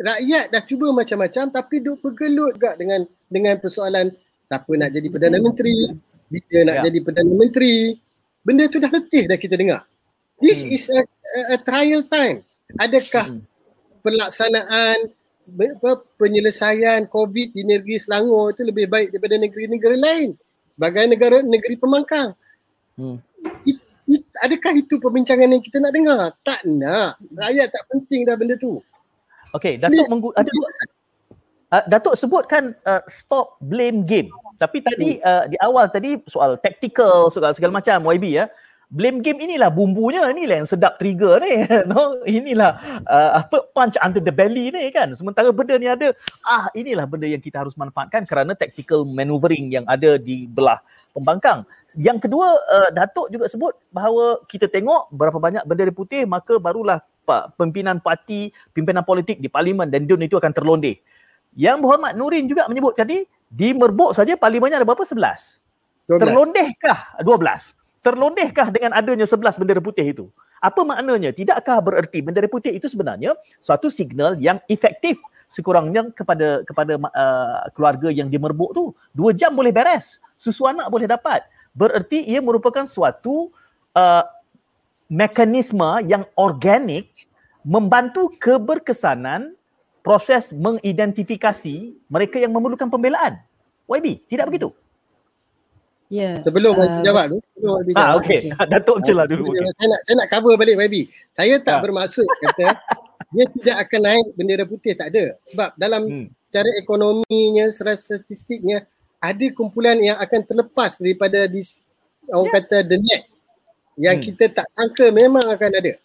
rakyat dah cuba macam-macam tapi duk pergelut juga dengan dengan persoalan siapa nak jadi Perdana Menteri, bila nak ya. jadi Perdana Menteri. Benda tu dah letih dah kita dengar. This hmm. is a, a, a trial time. Adakah hmm. pelaksanaan penyelesaian COVID di negeri Selangor itu lebih baik daripada negeri-negeri lain sebagai negara negeri pembangkang? Hmm. It, it, adakah itu perbincangan yang kita nak dengar? Tak nak. Rakyat tak penting dah benda tu. Okey, Datuk menggu- ada uh, Datuk sebutkan uh, stop blame game. Tapi tadi uh, di awal tadi soal tactical segala segala macam YB ya. Blame game inilah bumbunya inilah yang sedap trigger ni. <laughs> no, inilah uh, apa punch under the belly ni kan. Sementara benda ni ada ah inilah benda yang kita harus manfaatkan kerana tactical maneuvering yang ada di belah pembangkang. Yang kedua uh, Datuk juga sebut bahawa kita tengok berapa banyak bendera putih maka barulah pimpinan parti, pimpinan politik di parlimen dan DUN itu akan terlondeh. Yang Berhormat Nurin juga menyebut tadi di Merbuk saja parlimennya ada berapa? 11. 12. Terlondehkah 12? Terlondehkah dengan adanya 11 bendera putih itu? Apa maknanya? Tidakkah bererti bendera putih itu sebenarnya suatu signal yang efektif sekurangnya kepada kepada uh, keluarga yang dimerbuk tu. Dua jam boleh beres. Susu anak boleh dapat. Bererti ia merupakan suatu uh, mekanisme yang organik membantu keberkesanan proses mengidentifikasi mereka yang memerlukan pembelaan. YB, tidak begitu? Ya. Sebelum uh, jawab tu, sebelum YB jawab. Ah, okey. Okay. <laughs> Datuk celah dulu. Okay. Saya nak saya nak cover balik YB. Saya tak ha. bermaksud kata <laughs> dia tidak akan naik bendera putih tak ada. Sebab dalam hmm. cara ekonominya, secara statistiknya ada kumpulan yang akan terlepas daripada dis, orang yeah. kata the net yang hmm. kita tak sangka memang akan ada.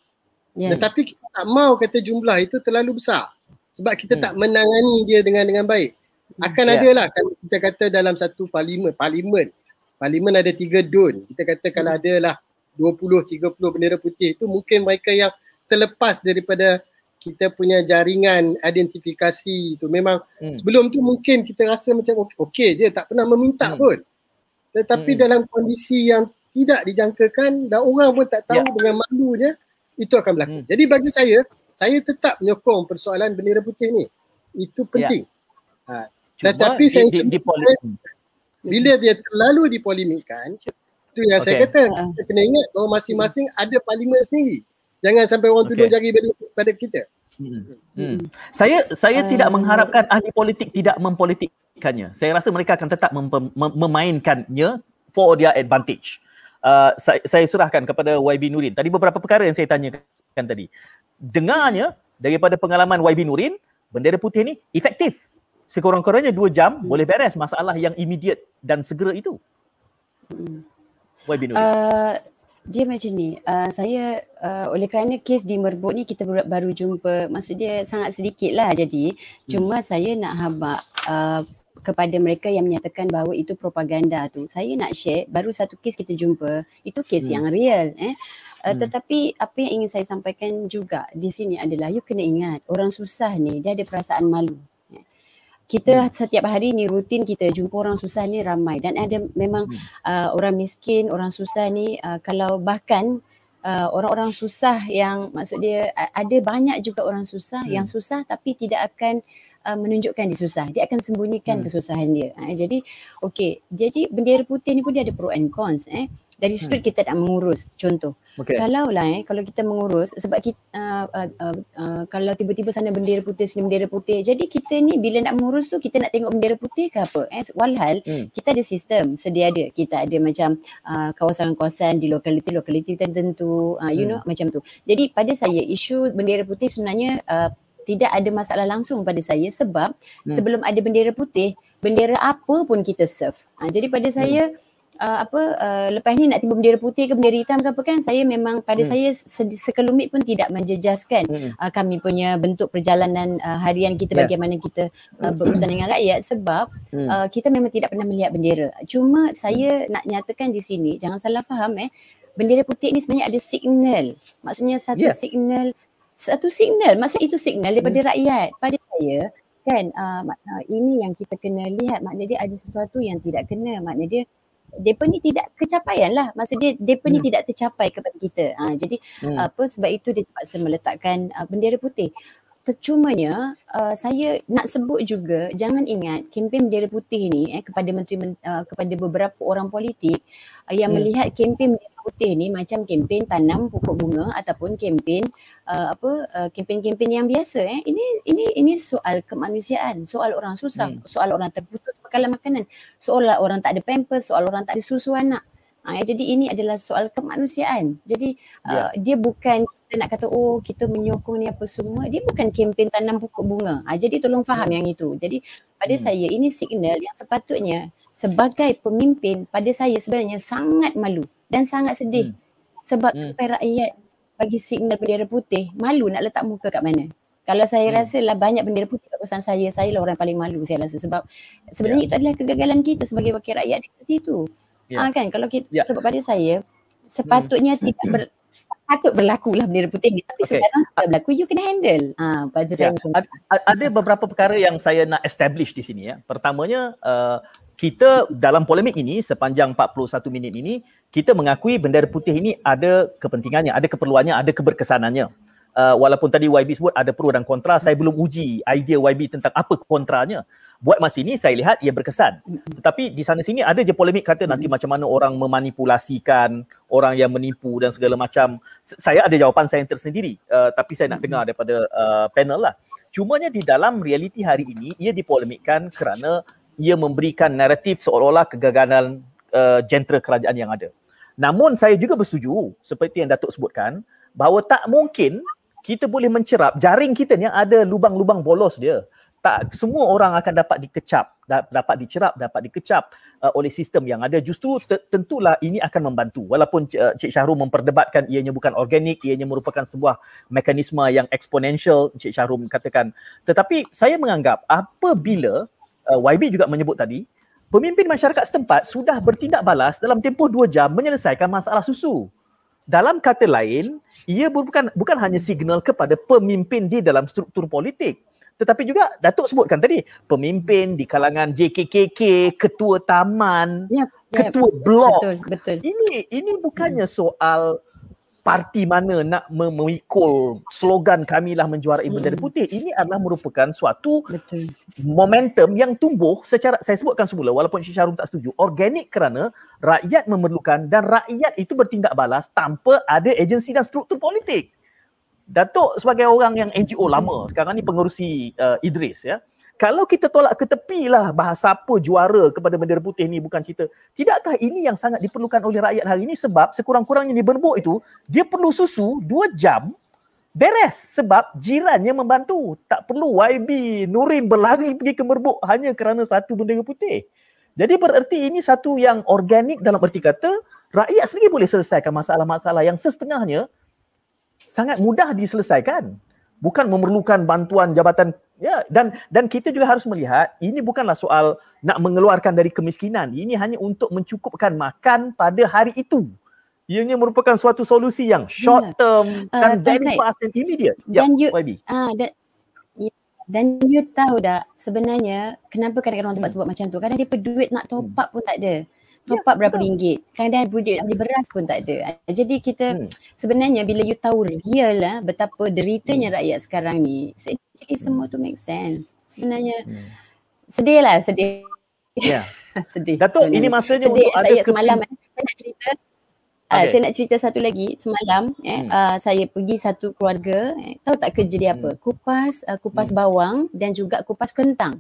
Yeah. Tetapi kita tak mau kata jumlah itu terlalu besar sebab kita hmm. tak menangani dia dengan dengan baik. Akan yeah. ada lah kalau kita kata dalam satu parlimen, parlimen, parlimen ada tiga dun. Kita kata kalau hmm. ada lah 20, 30 bendera putih itu mungkin mereka yang terlepas daripada kita punya jaringan identifikasi itu memang hmm. sebelum tu mungkin kita rasa macam okey okay je tak pernah meminta hmm. pun tetapi hmm. dalam kondisi yang tidak dijangkakan dan orang pun tak tahu yeah. dengan malunya itu akan berlaku hmm. jadi bagi saya saya tetap menyokong persoalan bendera putih ni. Itu ya. penting. Ya. Ha. Tetapi saya di, di, di bila dia terlalu dipolemikkan, itu yang okay. saya kata, kita kena ingat bahawa masing-masing ada parlimen sendiri. Jangan sampai orang okay. tuduh jari pada kita. Hmm. Hmm. Saya saya uh, tidak mengharapkan ahli politik tidak mempolitikkannya. Saya rasa mereka akan tetap mem- mem- memainkannya for their advantage. Uh, saya, saya serahkan kepada YB Nurin. Tadi beberapa perkara yang saya tanyakan tadi dengarnya daripada pengalaman YB Nurin, bendera putih ni efektif. Sekurang-kurangnya dua jam hmm. boleh beres masalah yang immediate dan segera itu. Hmm. YB Nurin. Uh, dia macam ni, uh, saya uh, oleh kerana kes di Merbuk ni kita baru jumpa, maksud dia sangat sedikit lah jadi. Hmm. Cuma saya nak habak uh, kepada mereka yang menyatakan bahawa itu propaganda tu. Saya nak share baru satu kes kita jumpa, itu kes hmm. yang real. Eh. Uh, hmm. Tetapi apa yang ingin saya sampaikan juga di sini adalah you kena ingat orang susah ni dia ada perasaan malu. Ya. Kita hmm. setiap hari ni rutin kita jumpa orang susah ni ramai dan ada memang hmm. uh, orang miskin, orang susah ni uh, kalau bahkan uh, orang-orang susah yang maksud dia ada banyak juga orang susah hmm. yang susah tapi tidak akan uh, menunjukkan dia susah. Dia akan sembunyikan hmm. kesusahan dia. Uh, jadi okey, jadi bendera putih ni pun dia ada pro and cons eh dari sudut hmm. kita nak mengurus contoh okay. kalau lah eh kalau kita mengurus sebab kita uh, uh, uh, uh, kalau tiba-tiba sana bendera putih sini bendera putih jadi kita ni bila nak mengurus tu kita nak tengok bendera putih ke apa eh walhal hmm. kita ada sistem sedia ada kita ada macam uh, kawasan-kawasan di lokaliti-lokaliti tertentu uh, you hmm. know macam tu jadi pada saya isu bendera putih sebenarnya uh, tidak ada masalah langsung pada saya sebab hmm. sebelum ada bendera putih bendera apa pun kita serve uh, jadi pada hmm. Uh, apa uh, lepas ni nak tiba bendera putih ke bendera hitam ke apa kan saya memang pada hmm. saya sekelumit pun tidak menjejaskan hmm. uh, kami punya bentuk perjalanan uh, harian kita yeah. bagaimana kita uh, berurusan dengan rakyat sebab hmm. uh, kita memang tidak pernah melihat bendera cuma saya nak nyatakan di sini jangan salah faham eh bendera putih ni sebenarnya ada signal maksudnya satu yeah. signal satu signal maksudnya itu signal daripada hmm. rakyat pada saya kan uh, makna ini yang kita kena lihat makna dia ada sesuatu yang tidak kena makna dia depa ni tidak kecapaian lah maksud dia depa ni hmm. tidak tercapai kepada kita ha, jadi hmm. apa sebab itu dia terpaksa meletakkan uh, bendera putih Tercumanya uh, saya nak sebut juga jangan ingat kempen bendera putih ni eh, kepada menteri uh, kepada beberapa orang politik uh, yang hmm. melihat kempen bendera putih ni macam kempen tanam pokok bunga ataupun kempen uh, apa uh, kempen-kempen yang biasa eh ini ini ini soal kemanusiaan soal orang susah hmm. soal orang terputus bekalan makanan soal orang tak ada pampers soal orang tak ada susu anak uh, jadi ini adalah soal kemanusiaan jadi uh, yeah. dia bukan kita nak kata oh kita menyokong ni apa semua dia bukan kempen tanam pokok bunga ha, jadi tolong faham yang itu jadi pada hmm. saya ini signal yang sepatutnya sebagai pemimpin pada saya sebenarnya sangat malu dan sangat sedih hmm. sebab hmm. sampai rakyat bagi signal bendera putih malu nak letak muka kat mana kalau saya hmm. rasa lah banyak bendera putih kat pesan saya, saya lah orang paling malu saya rasa sebab sebenarnya yeah. itu adalah kegagalan kita sebagai wakil rakyat di situ. Yeah. Ha, kan kalau kita yeah. sebab pada saya sepatutnya hmm. tidak ber, patut berlaku lah bendera putih ni tapi okay. sekarang sudah berlaku you kena handle. Ha, pada yeah. saya ada, ada beberapa perkara yang saya nak establish di sini ya. Pertamanya uh, kita dalam polemik ini sepanjang 41 minit ini kita mengakui bendera putih ini ada kepentingannya, ada keperluannya, ada keberkesanannya uh, walaupun tadi YB sebut ada pro dan kontra, saya belum uji idea YB tentang apa kontranya. Buat masa ini saya lihat ia berkesan. Tetapi di sana sini ada je polemik kata nanti macam mana orang memanipulasikan, orang yang menipu dan segala macam. Saya ada jawapan saya yang tersendiri. Uh, tapi saya nak dengar daripada uh, panel lah. Cumanya di dalam realiti hari ini ia dipolemikkan kerana ia memberikan naratif seolah-olah kegagalan uh, jentera kerajaan yang ada. Namun saya juga bersetuju seperti yang Datuk sebutkan bahawa tak mungkin kita boleh mencerap jaring kita ni ada lubang-lubang bolos dia tak semua orang akan dapat dikecap dapat dicerap dapat dikecap uh, oleh sistem yang ada. Justru t- tentulah ini akan membantu. Walaupun uh, Cik Syahrul memperdebatkan ianya bukan organik ianya merupakan sebuah mekanisme yang eksponensial Cik Syahrul katakan. Tetapi saya menganggap apabila uh, YB juga menyebut tadi pemimpin masyarakat setempat sudah bertindak balas dalam tempoh dua jam menyelesaikan masalah susu. Dalam kata lain ia bukan bukan hanya signal kepada pemimpin di dalam struktur politik tetapi juga Datuk sebutkan tadi pemimpin di kalangan JKKK, ketua taman, yep, yep. ketua blok. Betul, betul. Ini ini bukannya soal parti mana nak memikul slogan kamilah menjuarai hmm. bendera putih ini adalah merupakan suatu Betul. momentum yang tumbuh secara saya sebutkan semula walaupun Syarum tak setuju organik kerana rakyat memerlukan dan rakyat itu bertindak balas tanpa ada agensi dan struktur politik Datuk sebagai orang yang NGO lama sekarang ni pengerusi uh, Idris ya kalau kita tolak ke tepi lah bahasa apa juara kepada bendera putih ni bukan kita. Tidakkah ini yang sangat diperlukan oleh rakyat hari ini sebab sekurang-kurangnya di Berbuk itu dia perlu susu dua jam beres sebab jirannya membantu. Tak perlu YB Nurin berlari pergi ke Merbuk hanya kerana satu bendera putih. Jadi bererti ini satu yang organik dalam erti kata rakyat sendiri boleh selesaikan masalah-masalah yang setengahnya sangat mudah diselesaikan. Bukan memerlukan bantuan jabatan ya dan dan kita juga harus melihat ini bukanlah soal nak mengeluarkan dari kemiskinan. Ini hanya untuk mencukupkan makan pada hari itu. Ianya merupakan suatu solusi yang short term yeah. dan uh, very fast and immediate. Ya, dan ya, you, ah dan dan you tahu tak sebenarnya kenapa kadang-kadang orang tempat sebut macam tu? Kadang dia duit nak top up pun tak ada top up berapa betul. ringgit. Kadang-kadang duit nak beli beras pun tak ada. Jadi kita hmm. sebenarnya bila you tahu real lah betapa deritanya hmm. rakyat sekarang ni, jadi semua tu make sense. Sebenarnya hmm. sedih lah, sedih. Ya. Yeah. <laughs> sedih. Datuk, ini masanya sedih. untuk saya ada semalam eh, saya nak cerita ah, Okay. Uh, saya nak cerita satu lagi semalam eh, hmm. uh, saya pergi satu keluarga eh, tahu tak kerja dia apa hmm. kupas uh, kupas hmm. bawang dan juga kupas kentang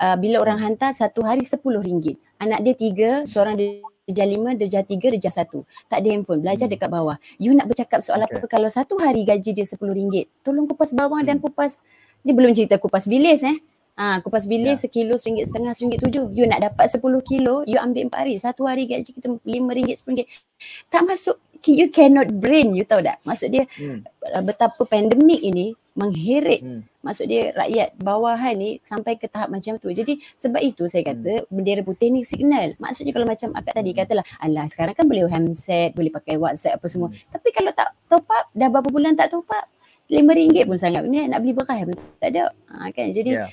uh, bila orang hantar satu hari sepuluh ringgit. Anak dia tiga, seorang darjah lima, darjah tiga, darjah satu. Tak ada handphone, belajar hmm. dekat bawah. You nak bercakap soal okay. apa kalau satu hari gaji dia sepuluh ringgit. Tolong kupas bawang hmm. dan kupas, ni belum cerita kupas bilis eh. Ah, kupas bilis yeah. sekilo seringgit setengah, seringgit tujuh. You nak dapat sepuluh kilo, you ambil empat hari. Satu hari gaji kita lima ringgit, sepuluh ringgit. Tak masuk, you cannot brain, you tahu tak? Maksud dia hmm. betapa pandemik ini mengheret hmm. maksud dia rakyat bawahan ni sampai ke tahap macam tu. Jadi sebab itu saya kata hmm. bendera putih ni signal. Maksudnya kalau macam akak tadi katalah alah sekarang kan boleh handset, boleh pakai WhatsApp apa semua. Hmm. Tapi kalau tak top up dah berapa bulan tak top up RM5 pun sangat ni nak beli beras pun tak ada. Ha, kan jadi yeah.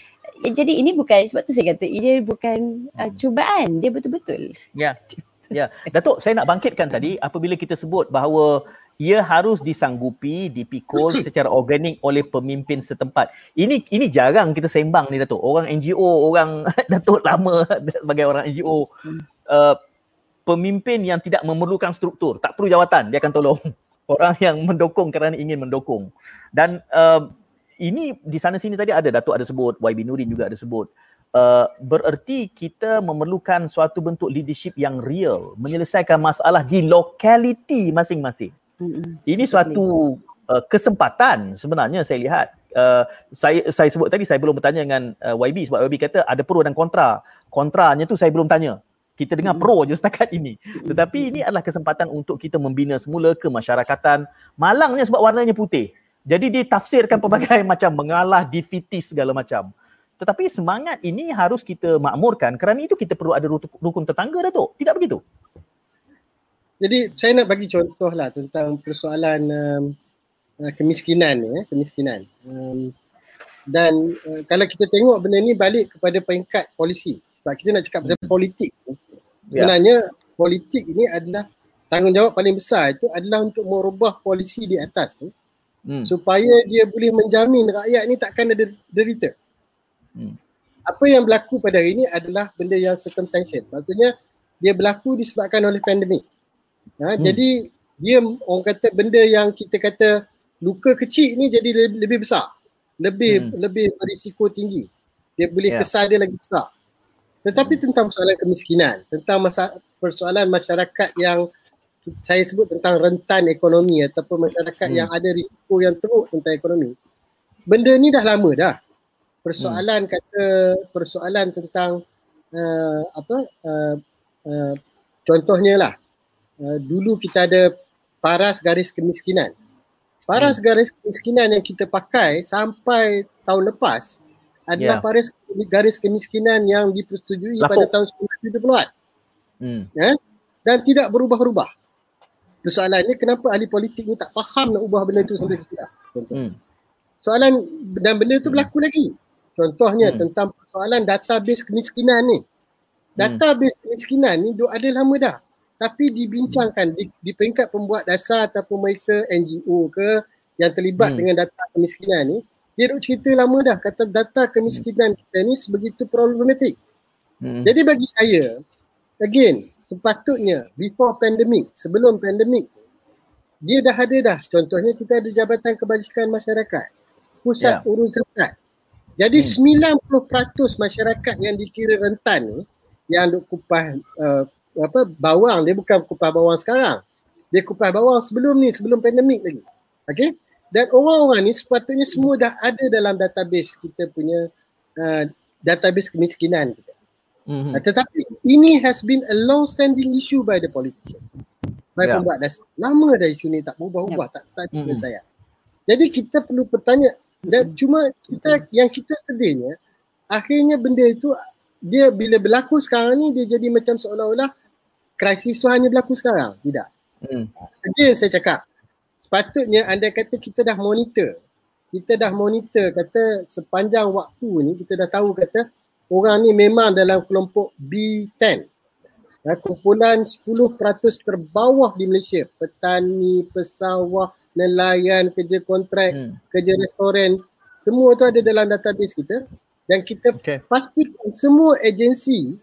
jadi ini bukan sebab tu saya kata ini bukan uh, cubaan dia betul-betul. Ya. Yeah. <laughs> Ya, Datuk, saya nak bangkitkan tadi apabila kita sebut bahawa ia harus disanggupi dipikul secara organik oleh pemimpin setempat. Ini ini jarang kita sembang ni Datuk. Orang NGO, orang <laughs> Datuk lama <laughs> sebagai orang NGO uh, pemimpin yang tidak memerlukan struktur, tak perlu jawatan, dia akan tolong. <laughs> Orang yang mendukung kerana ingin mendukung. Dan uh, ini di sana sini tadi ada Datuk ada sebut, YB Nurin juga ada sebut. Uh, bererti kita memerlukan suatu bentuk leadership yang real menyelesaikan masalah di lokaliti masing-masing. Mm-hmm. Ini suatu uh, kesempatan sebenarnya saya lihat uh, saya saya sebut tadi saya belum bertanya dengan uh, YB sebab YB kata ada pro dan kontra. Kontranya tu saya belum tanya. Kita dengar pro je setakat ini. Tetapi ini adalah kesempatan untuk kita membina semula kemasyarakatan. Malangnya sebab warnanya putih. Jadi ditafsirkan pelbagai <laughs> macam mengalah, defeatis segala macam. Tetapi semangat ini harus kita makmurkan kerana itu kita perlu ada rukun tetangga Datuk. Tidak begitu? Jadi saya nak bagi contoh lah tentang persoalan um, uh, kemiskinan ni, eh, kemiskinan. Um, dan uh, kalau kita tengok benda ni balik kepada peringkat polisi. Sebab kita nak cakap pasal hmm. politik. Ya. Sebenarnya yeah. politik ini adalah tanggungjawab paling besar itu adalah untuk merubah polisi di atas tu hmm. supaya dia boleh menjamin rakyat ni takkan ada derita. Hmm. Apa yang berlaku pada hari ini adalah benda yang circumstantial. Maksudnya dia berlaku disebabkan oleh pandemik. Ha, hmm. Jadi dia orang kata benda yang kita kata luka kecil ni jadi lebih, lebih besar. Lebih hmm. lebih berisiko tinggi. Dia boleh yeah. kesal dia lagi besar. Tetapi tentang persoalan kemiskinan, tentang masa, persoalan masyarakat yang saya sebut tentang rentan ekonomi ataupun masyarakat hmm. yang ada risiko yang teruk tentang ekonomi. Benda ni dah lama dah. Persoalan hmm. kata persoalan tentang uh, apa uh, uh, contohnya lah uh, dulu kita ada paras garis kemiskinan. Paras hmm. garis kemiskinan yang kita pakai sampai tahun lepas adalah yeah. paris garis kemiskinan yang dipersetujui Lapuk. pada tahun 1970-an. Hmm. Ya? Dan tidak berubah-ubah. Persoalannya kenapa ahli politik ni tak faham nak ubah benda itu sampai sekarang. Hmm. Soalan dan benda itu berlaku hmm. lagi. Contohnya hmm. tentang persoalan database kemiskinan ni. Hmm. Database hmm. kemiskinan ni duk ada lama dah. Tapi dibincangkan di, di peringkat pembuat dasar ataupun mereka NGO ke yang terlibat hmm. dengan data kemiskinan ni dia duk cerita lama dah kata data kemiskinan kita ni sebegitu problematik. Hmm. Jadi bagi saya, again, sepatutnya before pandemic, sebelum pandemic, dia dah ada dah. Contohnya kita ada Jabatan Kebajikan Masyarakat, Pusat yeah. Urus Zakat. Jadi hmm. 90% masyarakat yang dikira rentan ni, yang duk kupah uh, apa bawang, dia bukan kupah bawang sekarang. Dia kupah bawang sebelum ni, sebelum pandemik lagi. Okay? dan orang-orang ni sepatutnya semua dah ada dalam database kita punya uh, database kemiskinan kita. Mm-hmm. Uh, tetapi ini has been a long standing issue by the politician. By yeah. pembuat dasar. Lama dah isu ni tak berubah-ubah, yeah. tak tak mm-hmm. saya. Jadi kita perlu bertanya dan mm-hmm. cuma kita yang kita sedihnya akhirnya benda itu dia bila berlaku sekarang ni dia jadi macam seolah-olah krisis tu hanya berlaku sekarang. Tidak. Mm. Jadi saya cakap sepatutnya anda kata kita dah monitor. Kita dah monitor kata sepanjang waktu ni kita dah tahu kata orang ni memang dalam kelompok B10. Ya, kumpulan 10% terbawah di Malaysia. Petani, pesawah, nelayan, kerja kontrak, hmm. kerja restoran. Semua tu ada dalam database kita. Dan kita okay. pastikan semua agensi,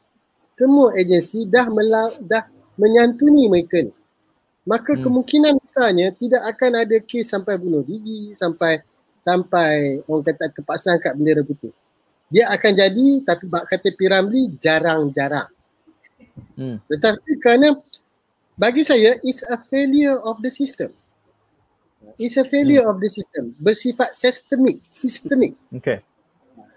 semua agensi dah, mela- dah menyantuni mereka ni maka hmm. kemungkinan besarnya tidak akan ada kes sampai bunuh diri sampai sampai orang kata terpaksa angkat bendera putih. Dia akan jadi tapi bak kata Piramli jarang-jarang. Hmm. Tetapi kerana bagi saya is a failure of the system. It's a failure hmm. of the system. Bersifat sistemik, sistemik. Okay.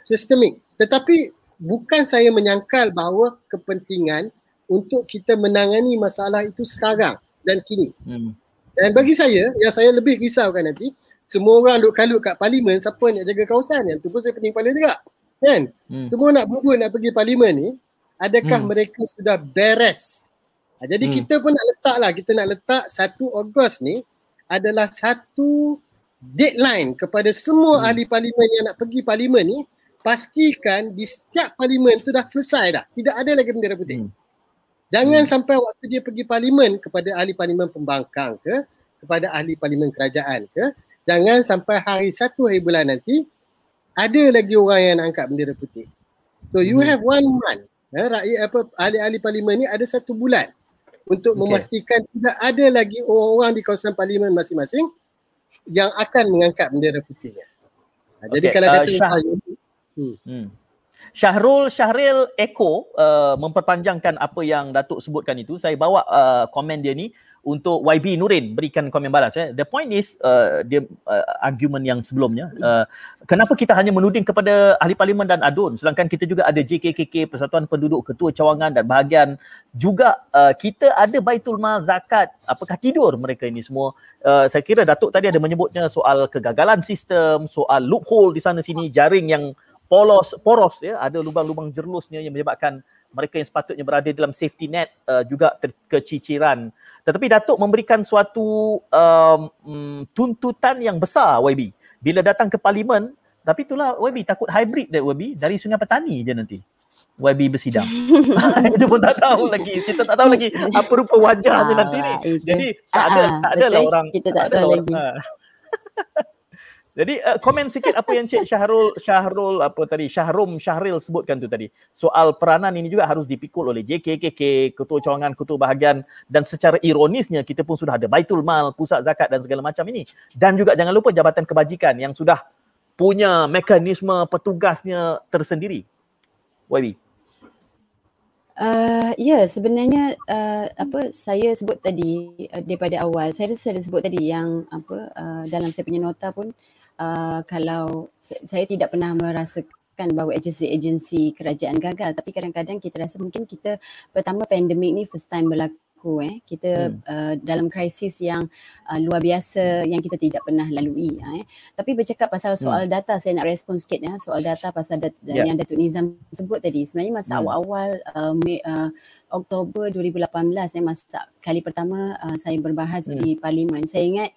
Sistemik. Tetapi bukan saya menyangkal bahawa kepentingan untuk kita menangani masalah itu sekarang dan kini. Hmm. Dan bagi saya, yang saya lebih risaukan nanti, semua orang duk kalut kat parlimen, siapa nak jaga kawasan? Yang tu pun saya pening kepala juga. Kan? Hmm. Semua nak berbun nak pergi parlimen ni, adakah hmm. mereka sudah beres? Ha, jadi hmm. kita pun nak letak lah, kita nak letak 1 Ogos ni adalah satu deadline kepada semua hmm. ahli parlimen yang nak pergi parlimen ni, pastikan di setiap parlimen tu dah selesai dah. Tidak ada lagi bendera putih. Hmm. Jangan hmm. sampai waktu dia pergi parlimen kepada ahli parlimen pembangkang ke, kepada ahli parlimen kerajaan ke, jangan sampai hari satu hari bulan nanti ada lagi orang yang nak angkat bendera putih. So you hmm. have one month. Eh, rakyat apa ahli-ahli parlimen ni ada satu bulan untuk okay. memastikan tidak ada lagi orang-orang di kawasan parlimen masing-masing yang akan mengangkat bendera putihnya. Ha, jadi okay. kalau kata uh, Syah, hmm. Hmm. Syahrul Syahril Eko uh, memperpanjangkan apa yang Datuk sebutkan itu. Saya bawa uh, komen dia ni untuk YB Nurin berikan komen balas eh. The point is uh, dia uh, argument yang sebelumnya uh, kenapa kita hanya menuding kepada ahli parlimen dan adun sedangkan kita juga ada JKKK Persatuan Penduduk Ketua Cawangan dan bahagian juga uh, kita ada Baitul Mal Zakat apakah tidur mereka ini semua uh, saya kira Datuk tadi ada menyebutnya soal kegagalan sistem soal loophole di sana sini jaring yang polos poros ya ada lubang-lubang jerlusnya yang menyebabkan mereka yang sepatutnya berada dalam safety net uh, juga terkeciciran. Tetapi Datuk memberikan suatu um, tuntutan yang besar YB bila datang ke parlimen tapi itulah YB takut hybrid dia YB dari Sungai Petani je nanti. YB bersidang. <laughs> Itu pun tak tahu lagi. Kita tak tahu lagi apa rupa wajahnya nanti ni. Jadi tak ada tak ada lah orang. Kita tak tahu lagi. Ha. <laughs> Jadi uh, komen sikit apa yang Cik Syahrul Syahrul apa tadi Syahrum Syahril sebutkan tu tadi. Soal peranan ini juga harus dipikul oleh JKKK, ketua cawangan, ketua bahagian dan secara ironisnya kita pun sudah ada Baitul Mal, pusat zakat dan segala macam ini. Dan juga jangan lupa jabatan kebajikan yang sudah punya mekanisme petugasnya tersendiri. YB. Uh, ya sebenarnya uh, apa saya sebut tadi uh, daripada awal saya rasa saya sebut tadi yang apa uh, dalam saya punya nota pun uh, kalau saya tidak pernah merasakan bahawa agensi-agensi kerajaan gagal tapi kadang-kadang kita rasa mungkin kita pertama pandemik ni first time berlaku eh kita hmm. uh, dalam krisis yang uh, luar biasa yang kita tidak pernah lalui eh tapi bercakap pasal soal hmm. data saya nak respon sikit ya soal data pasal dat- yeah. yang Datuk Nizam sebut tadi sebenarnya masa hmm. awal-awal uh, uh, Oktober 2018 eh masa kali pertama uh, saya berbahas hmm. di parlimen saya ingat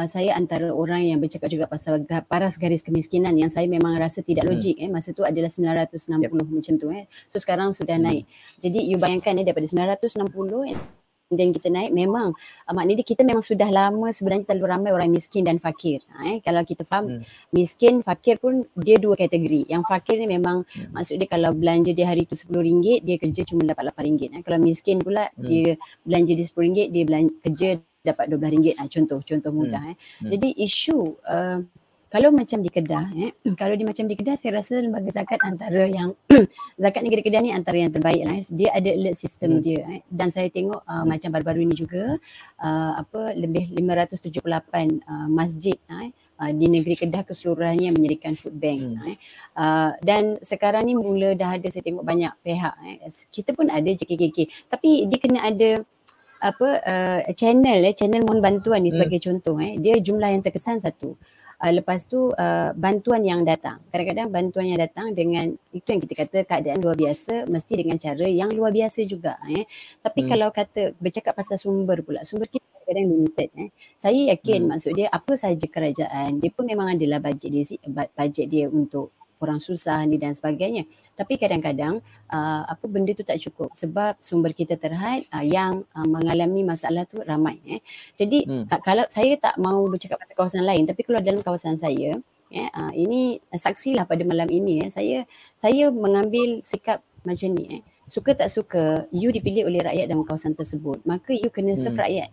uh, saya antara orang yang bercakap juga pasal paras garis kemiskinan yang saya memang rasa tidak hmm. logik hmm. eh masa tu adalah 960 yep. macam tu eh so sekarang sudah hmm. naik jadi you bayangkan eh daripada 960 dan kita naik memang uh, maknanya kita memang sudah lama sebenarnya terlalu ramai orang miskin dan fakir eh kalau kita faham hmm. miskin fakir pun dia dua kategori yang fakir ni memang hmm. maksud dia kalau belanja dia hari tu RM10 dia kerja cuma dapat RM8 eh kalau miskin pula hmm. dia belanja dia RM10 dia belanja, kerja dapat RM12 ah contoh contoh mudah hmm. eh hmm. jadi isu uh, kalau macam di Kedah eh <clears throat> kalau di macam di Kedah saya rasa lembaga zakat antara yang <clears throat> zakat negeri Kedah ni antara yang terbaik lah eh. dia ada alert system hmm. dia eh. dan saya tengok uh, hmm. macam baru-baru ini juga uh, apa lebih 578 uh, masjid eh Uh, di negeri Kedah keseluruhannya menyediakan food bank hmm. eh. uh, dan sekarang ni mula dah ada saya tengok banyak pihak eh. kita pun ada JKKK tapi dia kena ada apa uh, channel eh channel mohon bantuan ni hmm. sebagai contoh eh dia jumlah yang terkesan satu uh, lepas tu uh, bantuan yang datang kadang-kadang bantuan yang datang dengan itu yang kita kata keadaan luar biasa mesti dengan cara yang luar biasa juga eh tapi hmm. kalau kata bercakap pasal sumber pula sumber kita kadang limited eh saya yakin hmm. maksud dia apa saja kerajaan dia pun memang adalah bajet dia bajet dia untuk orang susah ni dan sebagainya. Tapi kadang-kadang uh, apa benda tu tak cukup sebab sumber kita terhad uh, yang uh, mengalami masalah tu ramai. Eh. Jadi hmm. kalau saya tak mau bercakap pasal kawasan lain tapi kalau dalam kawasan saya eh, uh, ini saksilah pada malam ini eh, saya saya mengambil sikap macam ni. Eh. Suka tak suka you dipilih oleh rakyat dalam kawasan tersebut maka you kena serve hmm. rakyat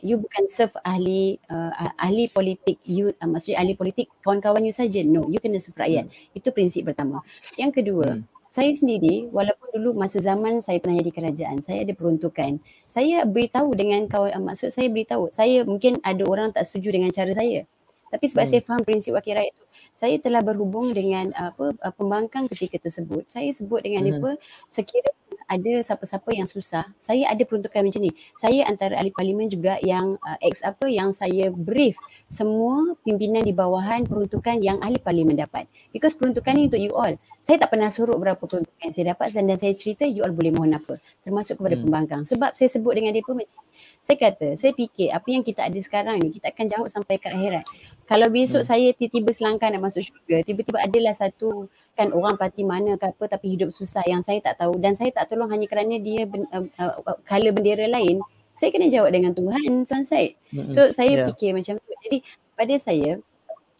you bukan serve ahli uh, ahli politik you uh, maksudnya ahli politik kawan-kawan you saja no you kena serve rakyat hmm. itu prinsip pertama yang kedua hmm. saya sendiri walaupun dulu masa zaman saya pernah jadi kerajaan saya ada peruntukan saya beritahu dengan kawan uh, maksud saya beritahu saya mungkin ada orang tak setuju dengan cara saya tapi sebab hmm. saya faham prinsip wakil rakyat itu saya telah berhubung dengan apa pembangkang ketika tersebut saya sebut dengan hmm. apa sekiranya ada siapa-siapa yang susah, saya ada peruntukan macam ni. Saya antara ahli parlimen juga yang uh, ex apa yang saya brief semua pimpinan di bawahan peruntukan yang ahli parlimen dapat. Because peruntukan ni untuk you all. Saya tak pernah suruh berapa peruntukan yang saya dapat dan, dan saya cerita you all boleh mohon apa. Termasuk kepada hmm. pembangkang. Sebab saya sebut dengan dia pun macam saya kata, saya fikir apa yang kita ada sekarang ni kita akan jawab sampai ke akhirat. Kalau besok hmm. saya tiba-tiba selangkah nak masuk syurga, tiba-tiba adalah satu kan orang parti mana ke apa tapi hidup susah yang saya tak tahu. Dan saya tak tolong hanya kerana dia ben, uh, uh, color bendera lain. Saya kena jawab dengan Tuhan Tuan Said so saya yeah. fikir macam tu. Jadi pada saya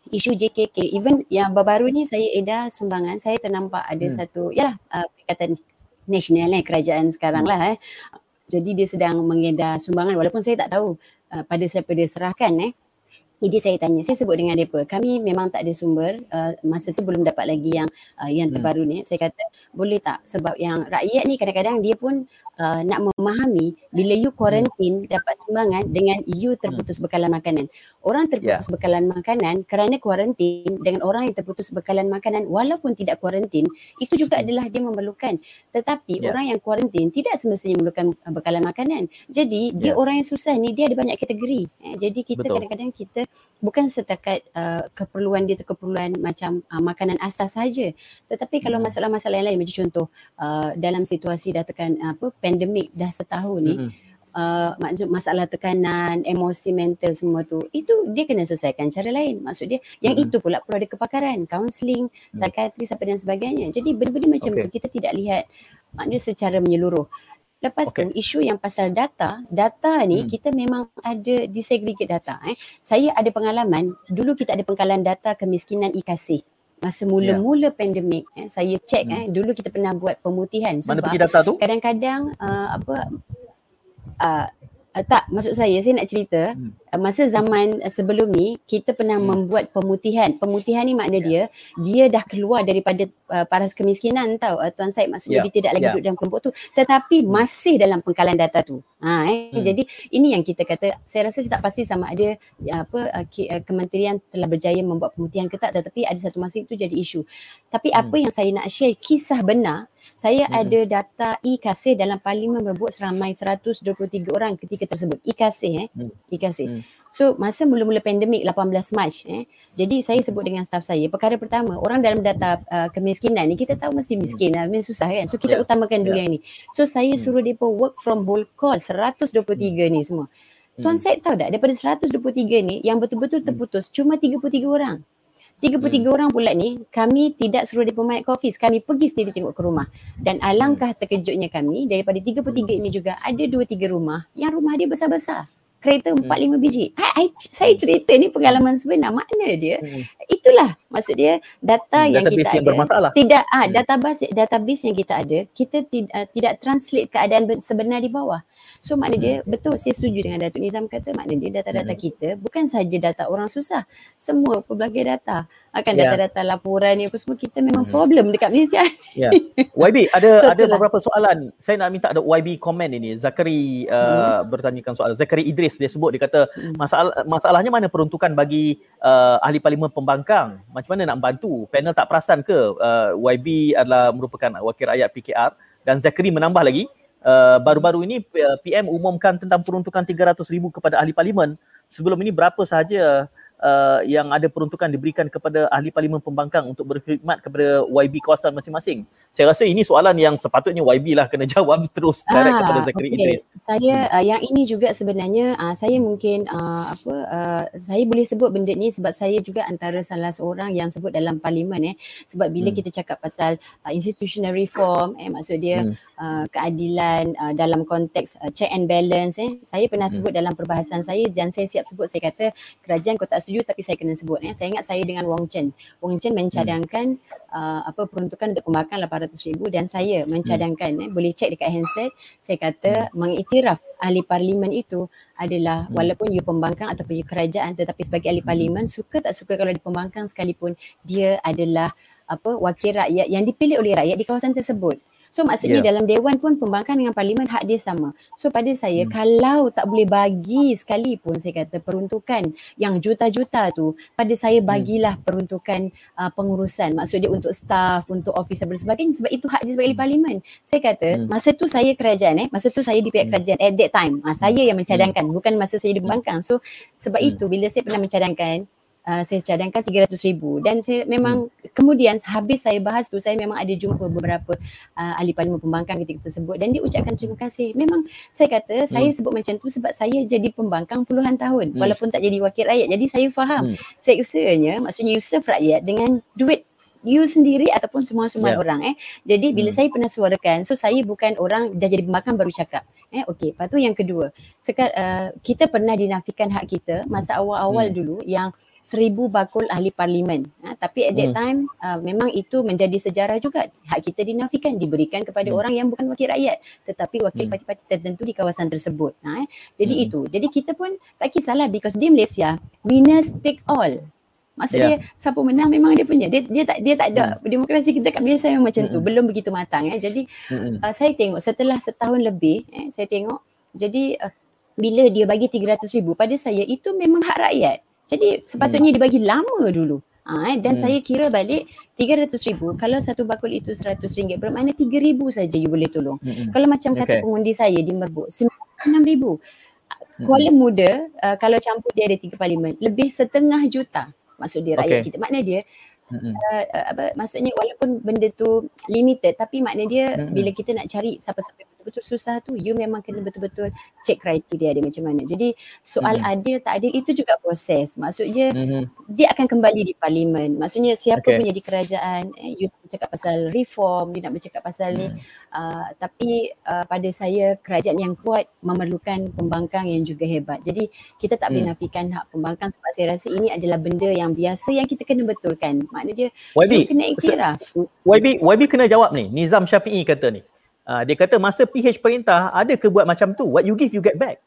isu JKK even yang baru-baru ni saya edar sumbangan saya ternampak ada hmm. satu ya uh, perikatan nasional eh kerajaan sekarang lah eh. Jadi dia sedang mengedar sumbangan. Walaupun saya tak tahu uh, pada siapa dia serahkan eh Jadi saya tanya, saya sebut dengan mereka, kami memang tak ada sumber, uh, masa tu belum dapat lagi yang uh, yang hmm. terbaru ni. Saya kata, boleh tak? Sebab yang rakyat ni kadang-kadang dia pun uh, nak memahami bila you quarantine hmm. dapat sumbangan dengan you terputus hmm. bekalan makanan. Orang terputus yeah. bekalan makanan kerana quarantine dengan orang yang terputus bekalan makanan walaupun tidak quarantine itu juga hmm. adalah dia memerlukan. Tetapi yeah. orang yang quarantine tidak semestinya memerlukan uh, bekalan makanan. Jadi yeah. dia orang yang susah ni dia ada banyak kategori. Eh, jadi kita Betul. kadang-kadang kita bukan setakat uh, keperluan dia tu keperluan macam uh, makanan asas saja. Tetapi kalau hmm. masalah-masalah yang lain macam contoh uh, dalam situasi dah tekan apa pandemik dah setahun ni mm-hmm. Uh, masalah tekanan, emosi mental semua tu itu dia kena selesaikan cara lain. Maksud dia yang mm-hmm. itu pula perlu ada kepakaran, kaunseling, mm-hmm. psikiatri sampai dan sebagainya. Jadi benda-benda macam okay. tu kita tidak lihat maknanya secara menyeluruh. Lepas okay. tu isu yang pasal data, data ni hmm. kita memang ada disaggregate data eh. Saya ada pengalaman dulu kita ada pengkalan data kemiskinan IKASI masa mula-mula yeah. pandemik eh, saya cek hmm. eh dulu kita pernah buat pemutihan sebab mana pergi data tu kadang-kadang uh, apa uh, uh, tak maksud saya saya nak cerita hmm. uh, masa zaman uh, sebelum ni kita pernah hmm. membuat pemutihan pemutihan ni makna yeah. dia dia dah keluar daripada uh, paras kemiskinan tau uh, tuan Said maksudnya yeah. dia tidak lagi yeah. duduk dalam kelompok tu tetapi hmm. masih dalam pengkalan data tu ha eh hmm. jadi ini yang kita kata saya rasa saya tak pasti sama ada apa uh, ke, uh, kementerian telah berjaya membuat pemutihan ke tak tetapi ada satu masa itu jadi isu tapi hmm. apa yang saya nak share kisah benar saya hmm. ada data e-kasih dalam parlimen merebut seramai 123 orang ketika tersebut. E-kasih eh. Hmm. E-kasih. Hmm. So masa mula-mula pandemik 18 Mac eh. Jadi saya sebut dengan staf saya, perkara pertama, orang dalam data uh, kemiskinan ni kita tahu mesti miskin lah, memang susah kan. So kita yeah. utamakan dulu yeah. yang ni. So saya hmm. suruh depa work from whole call 123 hmm. ni semua. Tuan hmm. Syed tahu tak daripada 123 ni yang betul-betul terputus cuma 33 orang. 33 hmm. orang pula ni kami tidak suruh dia pemain ke office kami pergi sendiri tengok ke rumah dan alangkah terkejutnya kami daripada 33 ini juga ada 2 3 rumah yang rumah dia besar-besar kereta 4 5 hmm. biji I, I, saya cerita ni pengalaman sebenar makna dia hmm. itulah maksud dia data hmm, yang kita yang ada bermasalah. tidak ah hmm. database database yang kita ada kita tidak uh, tidak translate keadaan sebenar di bawah So makna dia betul saya setuju dengan Datuk Nizam kata makna dia data-data hmm. kita bukan saja data orang susah. Semua pelbagai data. Akan yeah. data-data laporan ni apa semua kita memang hmm. problem dekat Malaysia. Ya. <laughs> Yeah. YB ada so, ada beberapa soalan. Saya nak minta ada YB komen ini. Zakari uh, hmm. bertanyakan soalan. Zakari Idris dia sebut dia kata hmm. masalah masalahnya mana peruntukan bagi uh, ahli parlimen pembangkang? Macam mana nak bantu? Panel tak perasan ke uh, YB adalah merupakan wakil rakyat PKR dan Zakari menambah lagi uh, baru-baru ini PM umumkan tentang peruntukan 300 ribu kepada ahli parlimen. Sebelum ini berapa sahaja uh, yang ada peruntukan diberikan kepada ahli parlimen pembangkang untuk berkhidmat kepada YB kawasan masing-masing. Saya rasa ini soalan yang sepatutnya YB lah kena <laughs> jawab terus direct ah, kepada Zakri okay. Idris. Saya hmm. uh, yang ini juga sebenarnya uh, saya mungkin uh, apa uh, saya boleh sebut benda ni sebab saya juga antara salah seorang yang sebut dalam parlimen eh sebab bila hmm. kita cakap pasal uh, institutional reform eh maksud dia hmm. uh, keadilan uh, dalam konteks uh, check and balance eh saya pernah hmm. sebut dalam perbahasan saya dan saya siap sebut saya kata kerajaan kau tak setuju tapi saya kena sebut eh. Saya ingat saya dengan Wong Chen. Wong Chen mencadangkan hmm. uh, apa peruntukan untuk pembangkang 800 ribu dan saya mencadangkan hmm. eh, boleh cek dekat handset saya kata hmm. mengiktiraf ahli parlimen itu adalah hmm. walaupun you pembangkang ataupun you kerajaan tetapi sebagai ahli parlimen suka tak suka kalau di pembangkang sekalipun dia adalah apa wakil rakyat yang dipilih oleh rakyat di kawasan tersebut. So maksudnya yeah. dalam dewan pun pembangkang dengan parlimen hak dia sama. So pada saya hmm. kalau tak boleh bagi sekalipun saya kata peruntukan yang juta-juta tu pada saya hmm. bagilah hmm. peruntukan uh, pengurusan. Maksud dia untuk staff, untuk officer dan sebagainya sebab itu hak dia sebagai hmm. parlimen. Saya kata hmm. masa tu saya kerajaan eh, masa tu saya di pihak hmm. kerajaan at that time. Uh, saya yang mencadangkan hmm. bukan masa saya di pembangkang. So sebab hmm. itu bila saya pernah mencadangkan uh, saya cadangkan 300 ribu dan saya memang hmm. kemudian habis saya bahas tu saya memang ada jumpa beberapa uh, ahli parlimen pembangkang ketika tersebut dan dia ucapkan terima kasih memang saya kata hmm. saya sebut macam tu sebab saya jadi pembangkang puluhan tahun hmm. walaupun tak jadi wakil rakyat jadi saya faham hmm. seksanya maksudnya you serve rakyat dengan duit you sendiri ataupun semua-semua yeah. orang eh. Jadi bila hmm. saya pernah suarakan, so saya bukan orang dah jadi pembangkang baru cakap. Eh okey, lepas tu yang kedua. Sekar, uh, kita pernah dinafikan hak kita masa awal-awal hmm. dulu yang seribu bakul ahli parlimen. Ha, tapi at that hmm. time uh, memang itu menjadi sejarah juga. Hak kita dinafikan diberikan kepada hmm. orang yang bukan wakil rakyat tetapi wakil hmm. parti-parti tertentu di kawasan tersebut. Ha, eh. jadi hmm. itu. Jadi kita pun tak kisahlah because di Malaysia winners take all. Maksud yeah. dia siapa menang memang dia punya. Dia dia tak dia tak ada hmm. demokrasi kita kat Malaysia memang macam hmm. tu. Belum begitu matang eh. Jadi hmm. uh, saya tengok setelah setahun lebih eh saya tengok jadi uh, bila dia bagi 300 ribu pada saya itu memang hak rakyat. Jadi sepatutnya hmm. dia bagi lama dulu. Ha, eh, dan hmm. saya kira balik 300 ribu kalau satu bakul itu 100 ringgit bermakna 3 ribu saja you boleh tolong. Hmm. Kalau macam kata okay. pengundi saya di Merbuk 6 ribu. Hmm. Kuala Muda uh, kalau campur dia ada tiga parlimen lebih setengah juta maksud dia rakyat okay. kita. Makna dia mm-hmm. uh, apa maksudnya walaupun benda tu limited tapi makna dia mm-hmm. bila kita nak cari siapa-siapa betul-betul susah tu you memang kena betul-betul check kriteria dia macam mana. Jadi soal mm-hmm. adil tak adil itu juga proses. Maksudnya mm-hmm. dia akan kembali di parlimen. Maksudnya siapa okay. jadi kerajaan eh, you nak bercakap pasal reform, you nak bercakap pasal mm. ni uh, tapi uh, pada saya kerajaan yang kuat memerlukan pembangkang yang juga hebat. Jadi kita tak boleh mm. nafikan hak pembangkang sebab saya rasa ini adalah benda yang biasa yang kita kena betulkan. Maknanya dia YB, kena iktiraf. YB, YB kena jawab ni. Nizam Syafi'i kata ni. Uh, dia kata masa PH perintah ada ke buat macam tu? What you give you get back.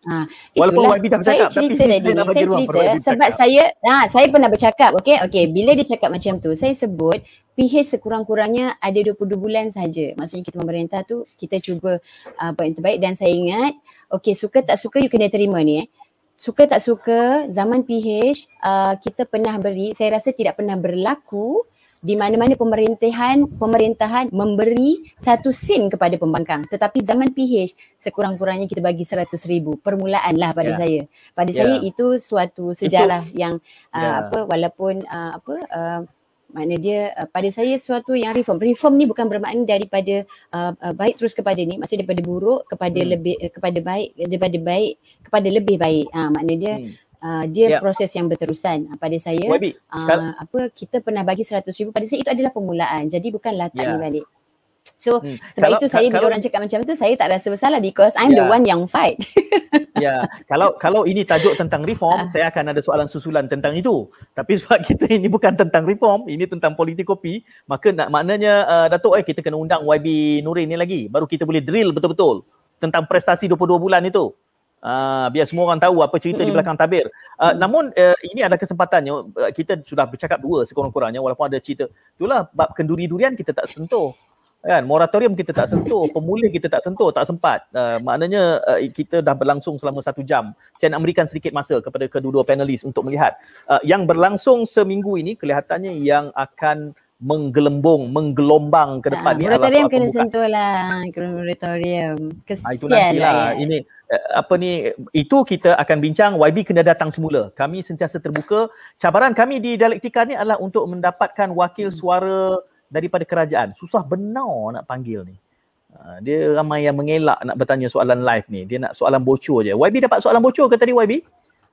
Ha, Walaupun YB dah bercakap saya cerita tapi tadi, saya cerita sebab saya ha, saya pernah bercakap okey? Okey bila dia cakap macam tu saya sebut PH sekurang-kurangnya ada 22 bulan saja. Maksudnya kita pemerintah tu kita cuba uh, buat yang terbaik. Dan saya ingat okey suka tak suka you kena terima ni eh. Suka tak suka zaman PH uh, kita pernah beri saya rasa tidak pernah berlaku di mana-mana pemerintahan pemerintahan memberi satu sen kepada pembangkang tetapi zaman PH sekurang-kurangnya kita bagi seratus ribu permulaan lah pada yeah. saya pada yeah. saya itu suatu sejarah itu, yang uh, yeah. apa walaupun uh, apa uh, makna dia uh, pada saya suatu yang reform reform ni bukan bermakna daripada uh, uh, baik terus kepada ni maksudnya daripada buruk kepada hmm. lebih uh, kepada baik daripada baik kepada lebih baik ah uh, makna dia hmm uh, dia yep. proses yang berterusan uh, pada saya uh, apa kita pernah bagi 100 ribu pada saya itu adalah permulaan jadi bukan latah yeah. balik so hmm. sebab kalau, itu saya bila orang cakap macam tu saya tak rasa bersalah because I'm yeah. the one yang fight <laughs> ya yeah. kalau kalau ini tajuk tentang reform saya akan ada soalan susulan tentang itu tapi sebab <laughs> kita ini bukan tentang reform ini tentang politik kopi maka nak maknanya uh, Datuk eh kita kena undang YB Nurin ni lagi baru kita boleh drill betul-betul tentang prestasi 22 bulan itu Uh, biar semua orang tahu apa cerita mm-hmm. di belakang tabir. Uh, mm-hmm. Namun uh, ini ada kesempatannya uh, kita sudah bercakap dua sekurang-kurangnya walaupun ada cerita. Itulah bab kenduri durian kita tak sentuh. Kan moratorium kita tak sentuh, pemulih kita tak sentuh, tak sempat. Uh, maknanya uh, kita dah berlangsung selama satu jam. Saya nak berikan sedikit masa kepada kedua-dua panelis untuk melihat uh, yang berlangsung seminggu ini kelihatannya yang akan menggelembung, menggelombang ke depan ha, ni adalah soal kena sentuh lah moratorium. Kesian ha, itu nantilah. Lah, ya. Ini eh, apa ni itu kita akan bincang YB kena datang semula. Kami sentiasa terbuka. Cabaran kami di dialektika ni adalah untuk mendapatkan wakil hmm. suara daripada kerajaan. Susah benar nak panggil ni. Ha, dia ramai yang mengelak nak bertanya soalan live ni. Dia nak soalan bocor je. YB dapat soalan bocor ke tadi YB?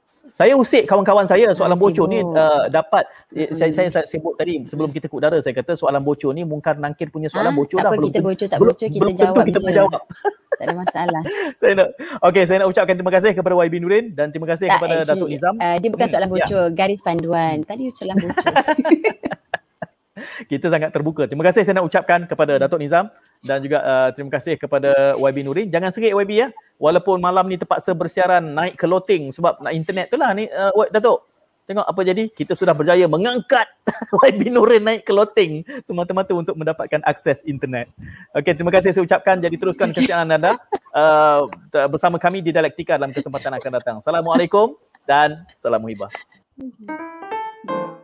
Saya usik kawan-kawan saya soalan bocor ni uh, dapat hmm. saya, saya saya sebut tadi sebelum kita ke udara saya kata soalan bocor ni mungkar nangkir punya soalan ha? bocor dah belum kita bocor tak bocor kita belum jawab kita je. jawab <laughs> tak ada masalah <laughs> saya nak okey saya nak ucapkan terima kasih kepada YB Nurin dan terima kasih tak, kepada actually, Datuk Nizam uh, dia bukan soalan bocor yeah. garis panduan tadi soalan bocor <laughs> <laughs> kita sangat terbuka. Terima kasih saya nak ucapkan kepada Datuk Nizam dan juga uh, terima kasih kepada YB Nurin. Jangan serik YB ya. Walaupun malam ni terpaksa bersiaran naik ke loting sebab nak internet tu lah ni uh, Datuk. Tengok apa jadi. Kita sudah berjaya mengangkat <laughs> YB Nurin naik ke loting semata-mata untuk mendapatkan akses internet. Okey, terima kasih saya ucapkan. Jadi teruskan kesianan anda uh, bersama kami di Dialektika dalam kesempatan akan datang. Assalamualaikum dan salam hibah. Mm-hmm.